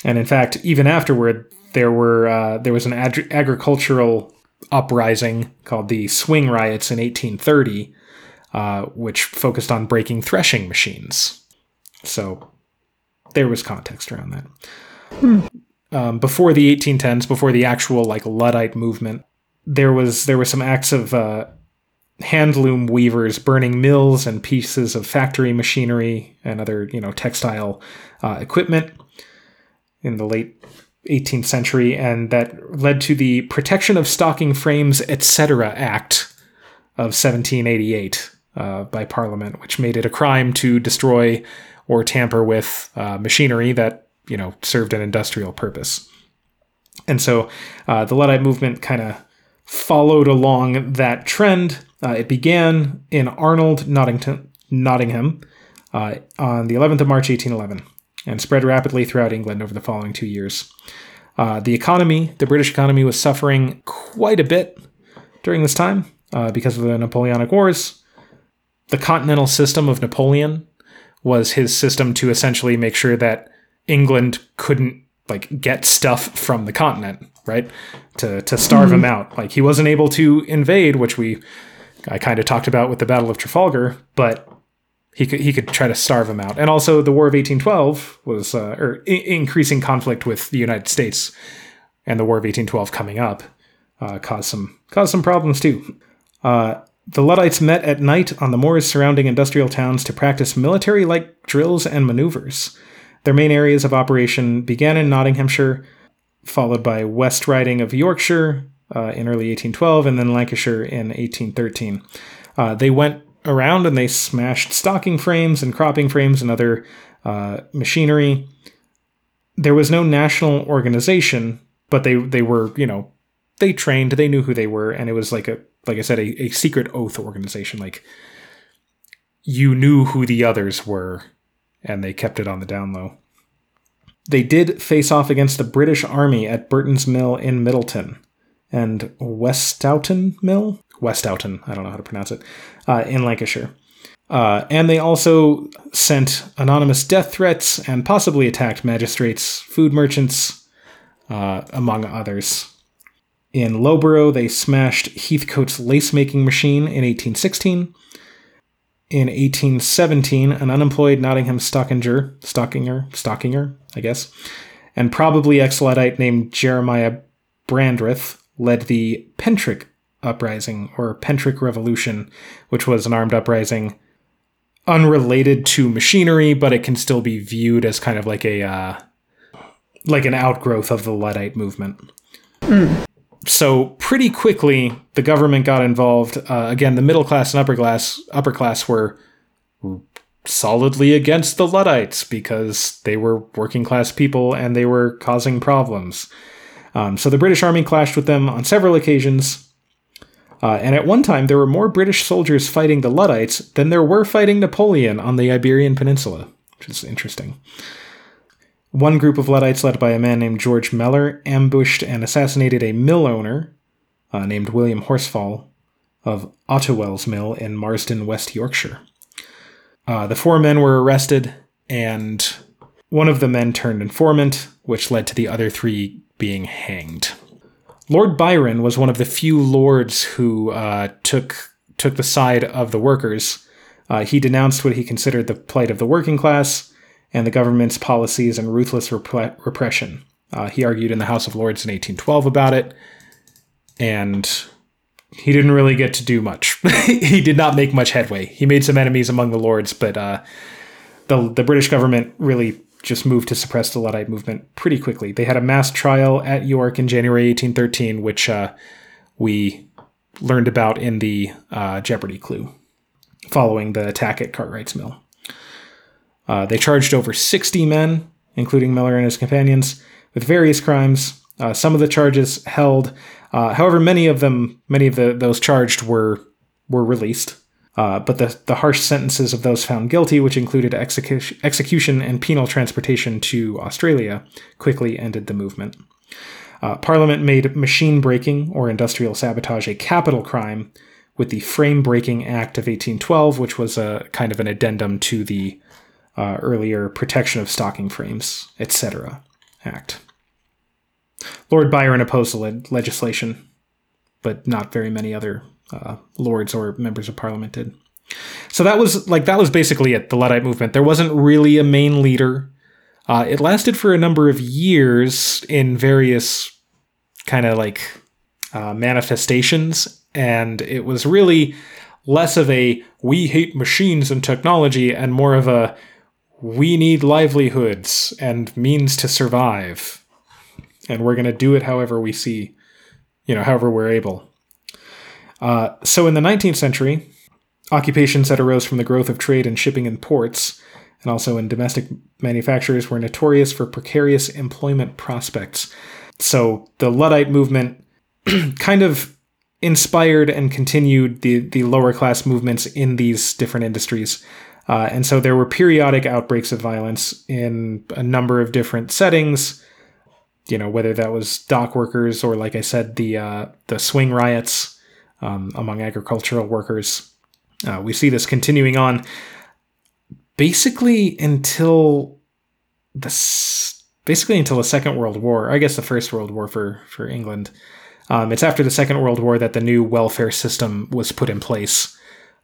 Speaker 1: And in fact, even afterward, there were uh, there was an ag- agricultural uprising called the Swing Riots in 1830, uh, which focused on breaking threshing machines. So there was context around that. Hmm. Um, before the 1810s, before the actual like Luddite movement, there was there were some acts of uh, handloom weavers burning mills and pieces of factory machinery and other you know textile uh, equipment in the late 18th century, and that led to the Protection of Stocking Frames, etc. Act of 1788 uh, by Parliament, which made it a crime to destroy or tamper with uh, machinery that you know served an industrial purpose. And so uh, the Luddite movement kind of followed along that trend. Uh, it began in Arnold, Nottington, Nottingham, uh, on the 11th of March, 1811 and spread rapidly throughout England over the following two years. Uh, the economy, the British economy, was suffering quite a bit during this time uh, because of the Napoleonic Wars. The continental system of Napoleon was his system to essentially make sure that England couldn't like get stuff from the continent, right? To to starve mm-hmm. him out. Like he wasn't able to invade, which we I kind of talked about with the Battle of Trafalgar, but he could he could try to starve him out. And also, the War of 1812 was uh, or I- increasing conflict with the United States, and the War of 1812 coming up uh, caused some caused some problems too. Uh, the Luddites met at night on the moors surrounding industrial towns to practice military-like drills and maneuvers. Their main areas of operation began in Nottinghamshire, followed by West Riding of Yorkshire uh, in early 1812, and then Lancashire in 1813. Uh, they went around and they smashed stocking frames and cropping frames and other uh, machinery. There was no national organization, but they they were you know they trained, they knew who they were, and it was like a like I said a, a secret oath organization. Like you knew who the others were and they kept it on the down low. They did face off against the British Army at Burton's Mill in Middleton and Westhoughton Mill? Westhoughton, I don't know how to pronounce it, uh, in Lancashire. Uh, and they also sent anonymous death threats and possibly attacked magistrates, food merchants, uh, among others. In Loughborough, they smashed Heathcote's lace making machine in 1816. In 1817, an unemployed Nottingham stockinger, stockinger, stockinger, I guess, and probably ex Luddite named Jeremiah Brandreth led the Pentrick Uprising or Pentrick Revolution, which was an armed uprising unrelated to machinery, but it can still be viewed as kind of like a uh, like an outgrowth of the Luddite movement. Mm. So pretty quickly, the government got involved. Uh, again, the middle class and upper class upper class were solidly against the Luddites because they were working class people and they were causing problems. Um, so the British Army clashed with them on several occasions. Uh, and at one time, there were more British soldiers fighting the Luddites than there were fighting Napoleon on the Iberian Peninsula, which is interesting. One group of Luddites, led by a man named George Mellor, ambushed and assassinated a mill owner uh, named William Horsfall of Ottiwells Mill in Marsden, West Yorkshire. Uh, the four men were arrested, and one of the men turned informant, which led to the other three being hanged. Lord Byron was one of the few lords who uh, took took the side of the workers. Uh, he denounced what he considered the plight of the working class and the government's policies and ruthless rep- repression. Uh, he argued in the House of Lords in 1812 about it, and he didn't really get to do much. [LAUGHS] he did not make much headway. He made some enemies among the lords, but uh, the the British government really just moved to suppress the Luddite movement pretty quickly. They had a mass trial at York in January 1813, which uh, we learned about in the uh, Jeopardy clue following the attack at Cartwright's Mill. Uh, they charged over 60 men, including Mellor and his companions, with various crimes. Uh, some of the charges held, uh, however, many of them, many of the, those charged were were released. Uh, but the, the harsh sentences of those found guilty, which included execution, execution and penal transportation to Australia, quickly ended the movement. Uh, Parliament made machine breaking or industrial sabotage a capital crime with the Frame Breaking Act of 1812, which was a kind of an addendum to the uh, earlier Protection of Stocking Frames, etc. Act. Lord Byron opposed the le- legislation, but not very many other uh, lords or members of parliament did. So that was like that was basically it. The Luddite movement. There wasn't really a main leader. Uh, it lasted for a number of years in various kind of like uh, manifestations, and it was really less of a we hate machines and technology and more of a we need livelihoods and means to survive, and we're going to do it however we see, you know, however we're able. Uh, so in the 19th century, occupations that arose from the growth of trade and shipping in ports, and also in domestic manufacturers, were notorious for precarious employment prospects. So the Luddite movement [CLEARS THROAT] kind of inspired and continued the, the lower class movements in these different industries. Uh, and so there were periodic outbreaks of violence in a number of different settings. You know, whether that was dock workers or, like I said, the uh, the swing riots um, among agricultural workers. Uh, we see this continuing on basically until the basically until the Second World War. I guess the First World War for for England. Um, it's after the Second World War that the new welfare system was put in place,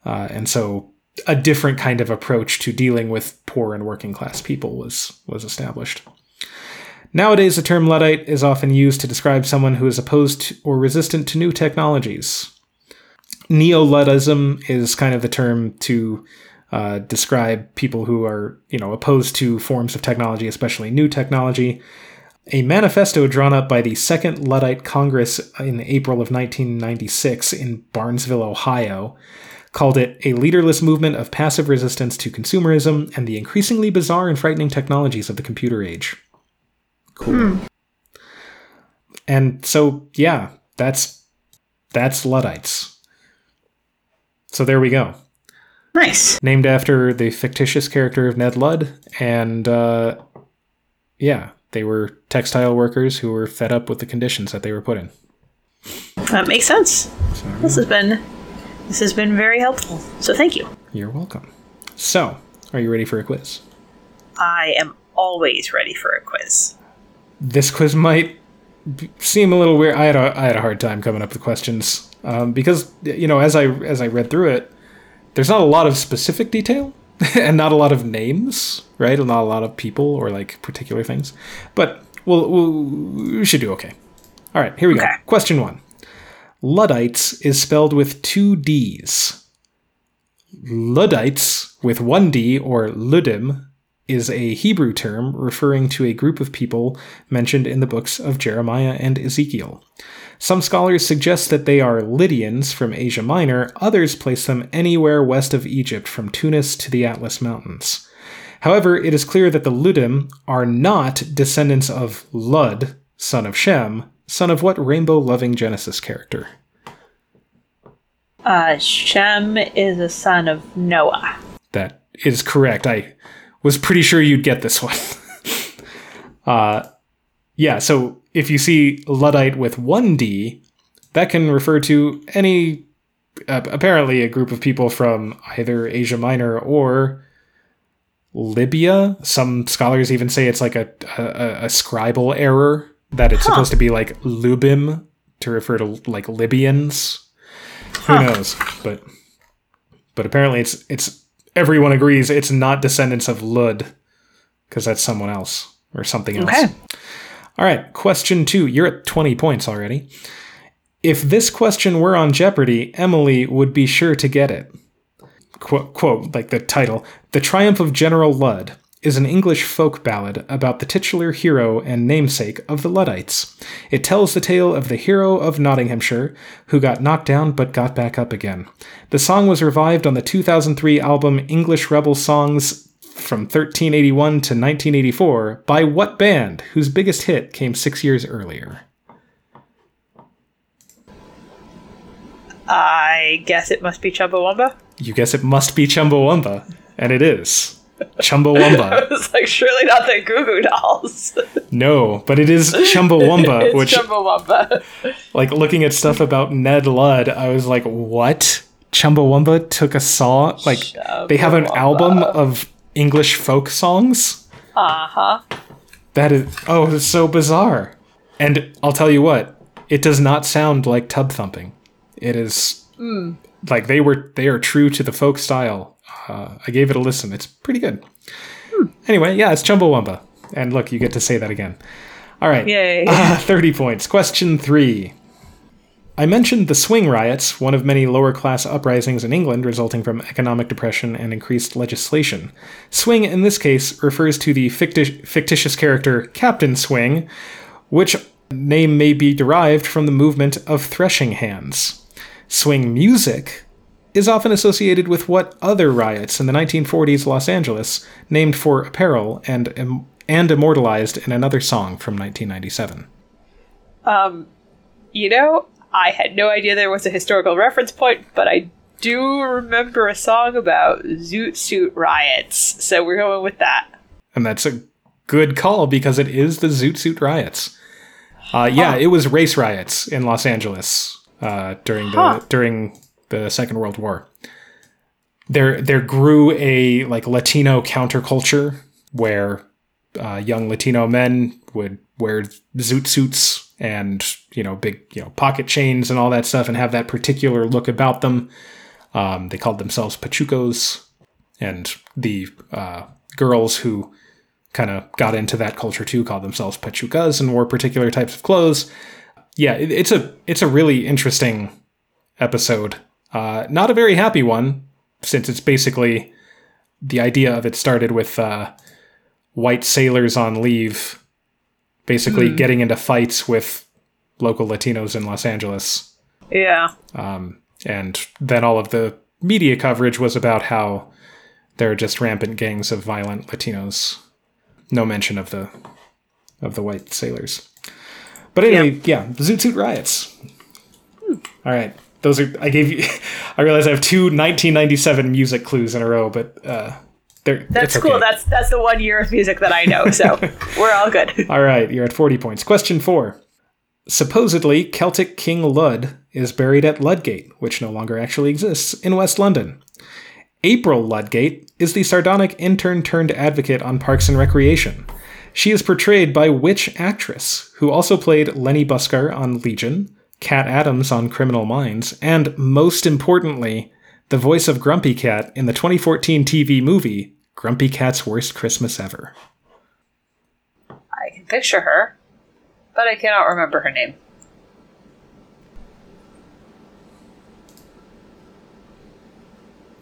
Speaker 1: uh, and so a different kind of approach to dealing with poor and working class people was was established. Nowadays, the term Luddite is often used to describe someone who is opposed or resistant to new technologies, neo-Luddism is kind of the term to uh, describe people who are, you know, opposed to forms of technology, especially new technology. A manifesto drawn up by the Second Luddite Congress in April of 1996 in Barnesville, Ohio, called it a leaderless movement of passive resistance to consumerism and the increasingly bizarre and frightening technologies of the computer age. Cool. Hmm. And so, yeah, that's that's Luddites. So there we go.
Speaker 2: Nice.
Speaker 1: named after the fictitious character of Ned Ludd. And uh, yeah, they were textile workers who were fed up with the conditions that they were put in.
Speaker 2: That makes sense. This has been this has been very helpful. So thank you.
Speaker 1: You're welcome. So, are you ready for a quiz?
Speaker 2: I am always ready for a quiz.
Speaker 1: This quiz might seem a little weird. I had a, I had a hard time coming up with questions um, because you know as I as I read through it, there's not a lot of specific detail [LAUGHS] and not a lot of names, right? And Not a lot of people or like particular things. But we'll, we'll we should do okay. All right, here we
Speaker 2: Okay.
Speaker 1: go. Question one: Luddites is spelled with two D's. Luddites with one D or Ludim is a Hebrew term referring to a group of people mentioned in the books of Jeremiah and Ezekiel. Some scholars suggest that they are Lydians from Asia Minor, others place them anywhere west of Egypt from Tunis to the Atlas Mountains. However, it is clear that the Ludim are not descendants of Lud, son of Shem, son of what rainbow loving Genesis character?
Speaker 2: Uh, Shem is a son of Noah.
Speaker 1: That is correct. I was pretty sure you'd get this one. [LAUGHS] uh, yeah, so if you see Luddite with one D, that can refer to any, uh, apparently, a group of people from either Asia Minor or Libya. Some scholars even say it's like a, a, a scribal error, that it's supposed to be like Lubim to refer to like Libyans. Who knows? But but apparently it's it's everyone agrees it's not descendants of Lud because that's someone else or something else.
Speaker 2: Okay.
Speaker 1: All right, question 2. You're at 20 points already. If this question were on Jeopardy, Emily would be sure to get it. Quote, quote like the title, The Triumph of General Ludd is an English folk ballad about the titular hero and namesake of the Luddites. It tells the tale of the hero of Nottinghamshire who got knocked down but got back up again. The song was revived on the 2003 album English Rebel Songs from 1381 to 1984 by what band whose biggest hit came six years earlier?
Speaker 2: I guess it must be Chumbawamba.
Speaker 1: You guess it must be Chumbawamba, and it is. Chumbawamba. [LAUGHS]
Speaker 2: It's like surely not the Goo Goo Dolls. [LAUGHS]
Speaker 1: No, but it is Chumbawamba,
Speaker 2: it's
Speaker 1: which,
Speaker 2: Chumbawamba.
Speaker 1: like, looking at stuff about Ned Ludd, I was like, what? Chumbawamba took a song? Like, they have an album of English folk songs?
Speaker 2: Uh huh.
Speaker 1: That is, oh, it's so bizarre. And I'll tell you what, it does not sound like tub thumping. It is like they were, they are true to the folk style. Uh, I gave it a listen. It's pretty good. Anyway, yeah, it's Chumbawamba. And look, you get to say that again. All right.
Speaker 2: Yay.
Speaker 1: Ah, [LAUGHS] 30 points. Question three. I mentioned the swing riots, one of many lower class uprisings in England resulting from economic depression and increased legislation. Swing, in this case, refers to the ficti- fictitious character Captain Swing, which name may be derived from the movement of threshing hands. Swing music is often associated with what other riots in the 1940s Los Angeles, named for apparel and, im- and immortalized in another song from 1997.
Speaker 2: Um, you know, I had no idea there was a historical reference point, but I do remember a song about Zoot Suit riots, so we're going with that.
Speaker 1: And that's a good call because it is the Zoot Suit riots. Uh, yeah, it was race riots in Los Angeles uh, during the
Speaker 2: Huh.
Speaker 1: during the Second World War. There there grew a like Latino counterculture where uh, young Latino men would wear zoot suits and you know big you know pocket chains and all that stuff and have that particular look about them. Um, they called themselves pachucos, and the uh, girls who kind of got into that culture too called themselves pachucas and wore particular types of clothes. Yeah, it, it's a it's a really interesting episode. Uh, not a very happy one since it's basically the idea of it started with uh, white sailors on leave, basically getting into fights with local Latinos in Los Angeles.
Speaker 2: Yeah.
Speaker 1: Um, and then all of the media coverage was about how there are just rampant gangs of violent Latinos. No mention of the of the white sailors. But anyway, yeah, the Zoot Suit riots. All right, those are I gave you. [LAUGHS] I realize I have two 1997 music clues in a row, but uh, they're
Speaker 2: That's
Speaker 1: it's
Speaker 2: cool. That's that's the one year of music that I know, so [LAUGHS] we're all good.
Speaker 1: All right, you're at 40 points. Question four. Supposedly, Celtic King Lud is buried at Ludgate, which no longer actually exists, in West London. April Ludgate is the sardonic intern turned advocate on Parks and Recreation. She is portrayed by which actress, who also played Lenny Busker on Legion, Cat Adams on Criminal Minds, and most importantly, the voice of Grumpy Cat in the 2014 TV movie Grumpy Cat's Worst Christmas Ever?
Speaker 2: I can picture her, but I cannot remember her name.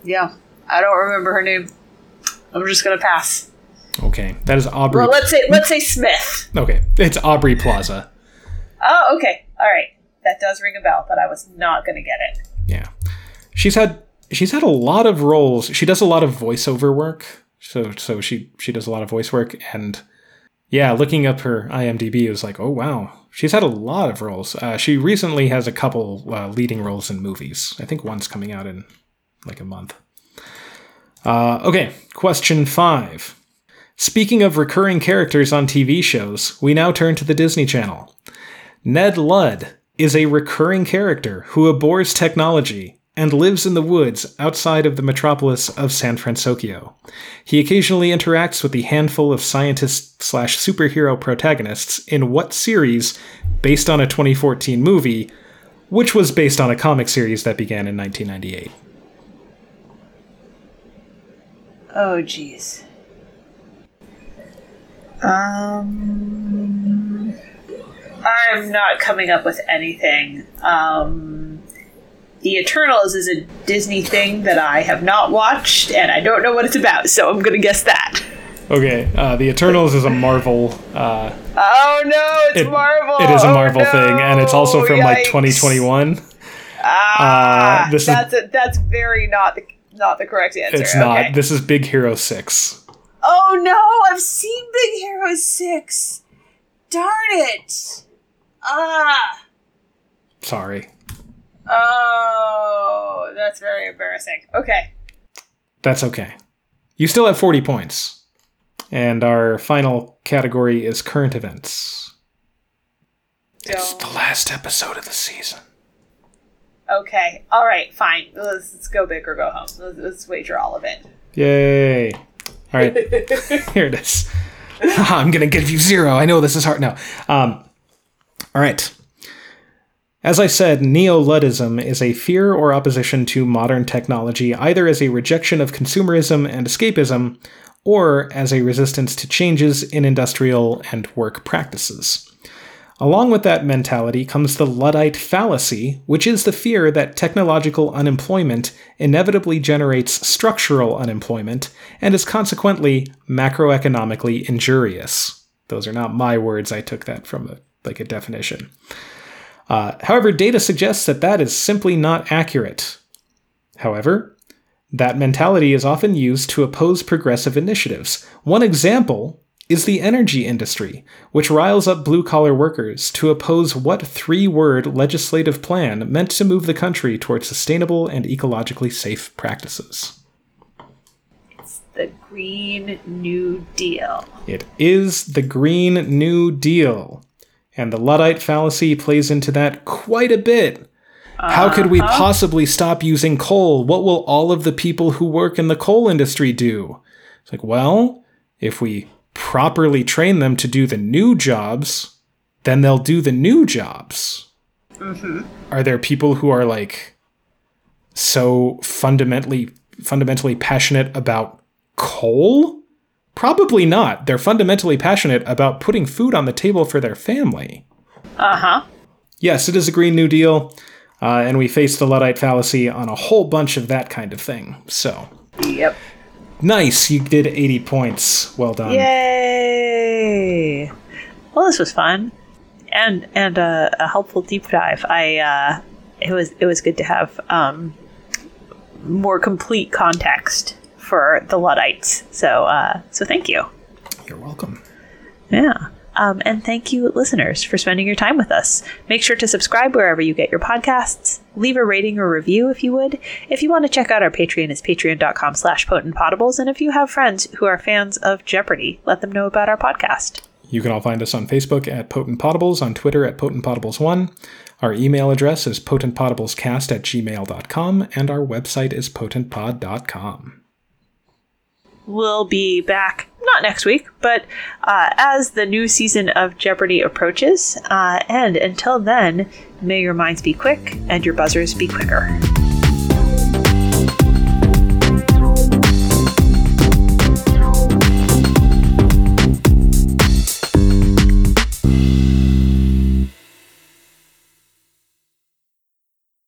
Speaker 2: Yeah, I don't remember her name. I'm just gonna pass.
Speaker 1: Okay, that is Aubrey.
Speaker 2: Well, let's say let's say Smith.
Speaker 1: Okay, it's Aubrey Plaza.
Speaker 2: Oh, okay, all right. That does ring a bell, but I was not gonna get it.
Speaker 1: Yeah, she's had she's had a lot of roles. She does a lot of voiceover work. So so she she does a lot of voice work, and yeah, looking up her IMDb, was like, oh wow, she's had a lot of roles. Uh, she recently has a couple uh, leading roles in movies. I think one's coming out in like a month. Uh, okay, question five. Speaking of recurring characters on TV shows, we now turn to the Disney Channel. Ned Ludd is a recurring character who abhors technology and lives in the woods outside of the metropolis of San Francisco. He occasionally interacts with the handful of scientist slash superhero protagonists in what series based on a 2014 movie, which was based on a comic series that began in 1998.
Speaker 2: Oh, jeez. Um, I'm not coming up with anything. Um, the Eternals is a Disney thing that I have not watched, and I don't know what it's about, so I'm gonna guess that.
Speaker 1: Okay, uh, the Eternals is a Marvel. Uh,
Speaker 2: Oh no, it's
Speaker 1: it-
Speaker 2: Marvel.
Speaker 1: It is a
Speaker 2: Oh,
Speaker 1: Marvel thing, and it's also from like 2021.
Speaker 2: Ah,
Speaker 1: Uh, this is-
Speaker 2: that's a, that's very not the not the correct answer.
Speaker 1: It's not.
Speaker 2: Okay.
Speaker 1: This is Big Hero 6.
Speaker 2: Oh no, I've seen Big Hero 6. Darn it. Ah.
Speaker 1: Sorry.
Speaker 2: Oh, that's very embarrassing. Okay.
Speaker 1: That's okay. You still have 40 points. And our final category is current events. It's
Speaker 2: Don't-
Speaker 1: the last episode of the season.
Speaker 2: Okay. All right, fine. Let's, let's go big or go home. Let's, let's wager all of it.
Speaker 1: Yay. All right. [LAUGHS] Here it is. [LAUGHS] I'm going to give you zero. I know this is hard. No. Um, all right. As I said, neo Luddism is a fear or opposition to modern technology, either as a rejection of consumerism and escapism, or as a resistance to changes in industrial and work practices. Along with that mentality comes the Luddite fallacy, which is the fear that technological unemployment inevitably generates structural unemployment and is consequently macroeconomically injurious. Those are not my words, I took that from a, like a definition. Uh, however, data suggests that that is simply not accurate. However, that mentality is often used to oppose progressive initiatives. One example is the energy industry, which riles up blue collar workers to oppose what three word legislative plan meant to move the country towards sustainable and ecologically safe practices.
Speaker 2: It's the Green New Deal.
Speaker 1: It is the Green New Deal. And the Luddite fallacy plays into that quite a bit. How could we uh-huh. possibly stop using coal? What will all of the people who work in the coal industry do? It's like, well, if we properly train them to do the new jobs, then they'll do the new jobs. Mm-hmm. Are there people who are like so fundamentally fundamentally passionate about coal? Probably not. They're fundamentally passionate about putting food on the table for their family.
Speaker 2: Uh huh.
Speaker 1: Yes, it is a Green New Deal, uh, and we face the Luddite fallacy on a whole bunch of that kind of thing. So,
Speaker 2: Yep.
Speaker 1: nice, you did 80 points. Well done.
Speaker 2: Yay! Well, this was fun, and and uh, a helpful deep dive. I uh, it was it was good to have um, more complete context for the Luddites. So uh, so thank you.
Speaker 1: You're welcome.
Speaker 2: Yeah. Um, and thank you, listeners, for spending your time with us. Make sure to subscribe wherever you get your podcasts. Leave a rating or review if you would. If you want to check out our Patreon, it's patreon.com slash potentpotables. And if you have friends who are fans of Jeopardy, let them know about our podcast.
Speaker 1: You can all find us on Facebook at Potent Potables, on Twitter at Potent Potables1. Our email address is potentpotablescast at gmail.com, and our website is potentpod.com.
Speaker 2: We'll be back, not next week, but uh, as the new season of Jeopardy approaches. Uh, and until then, may your minds be quick and your buzzers be quicker.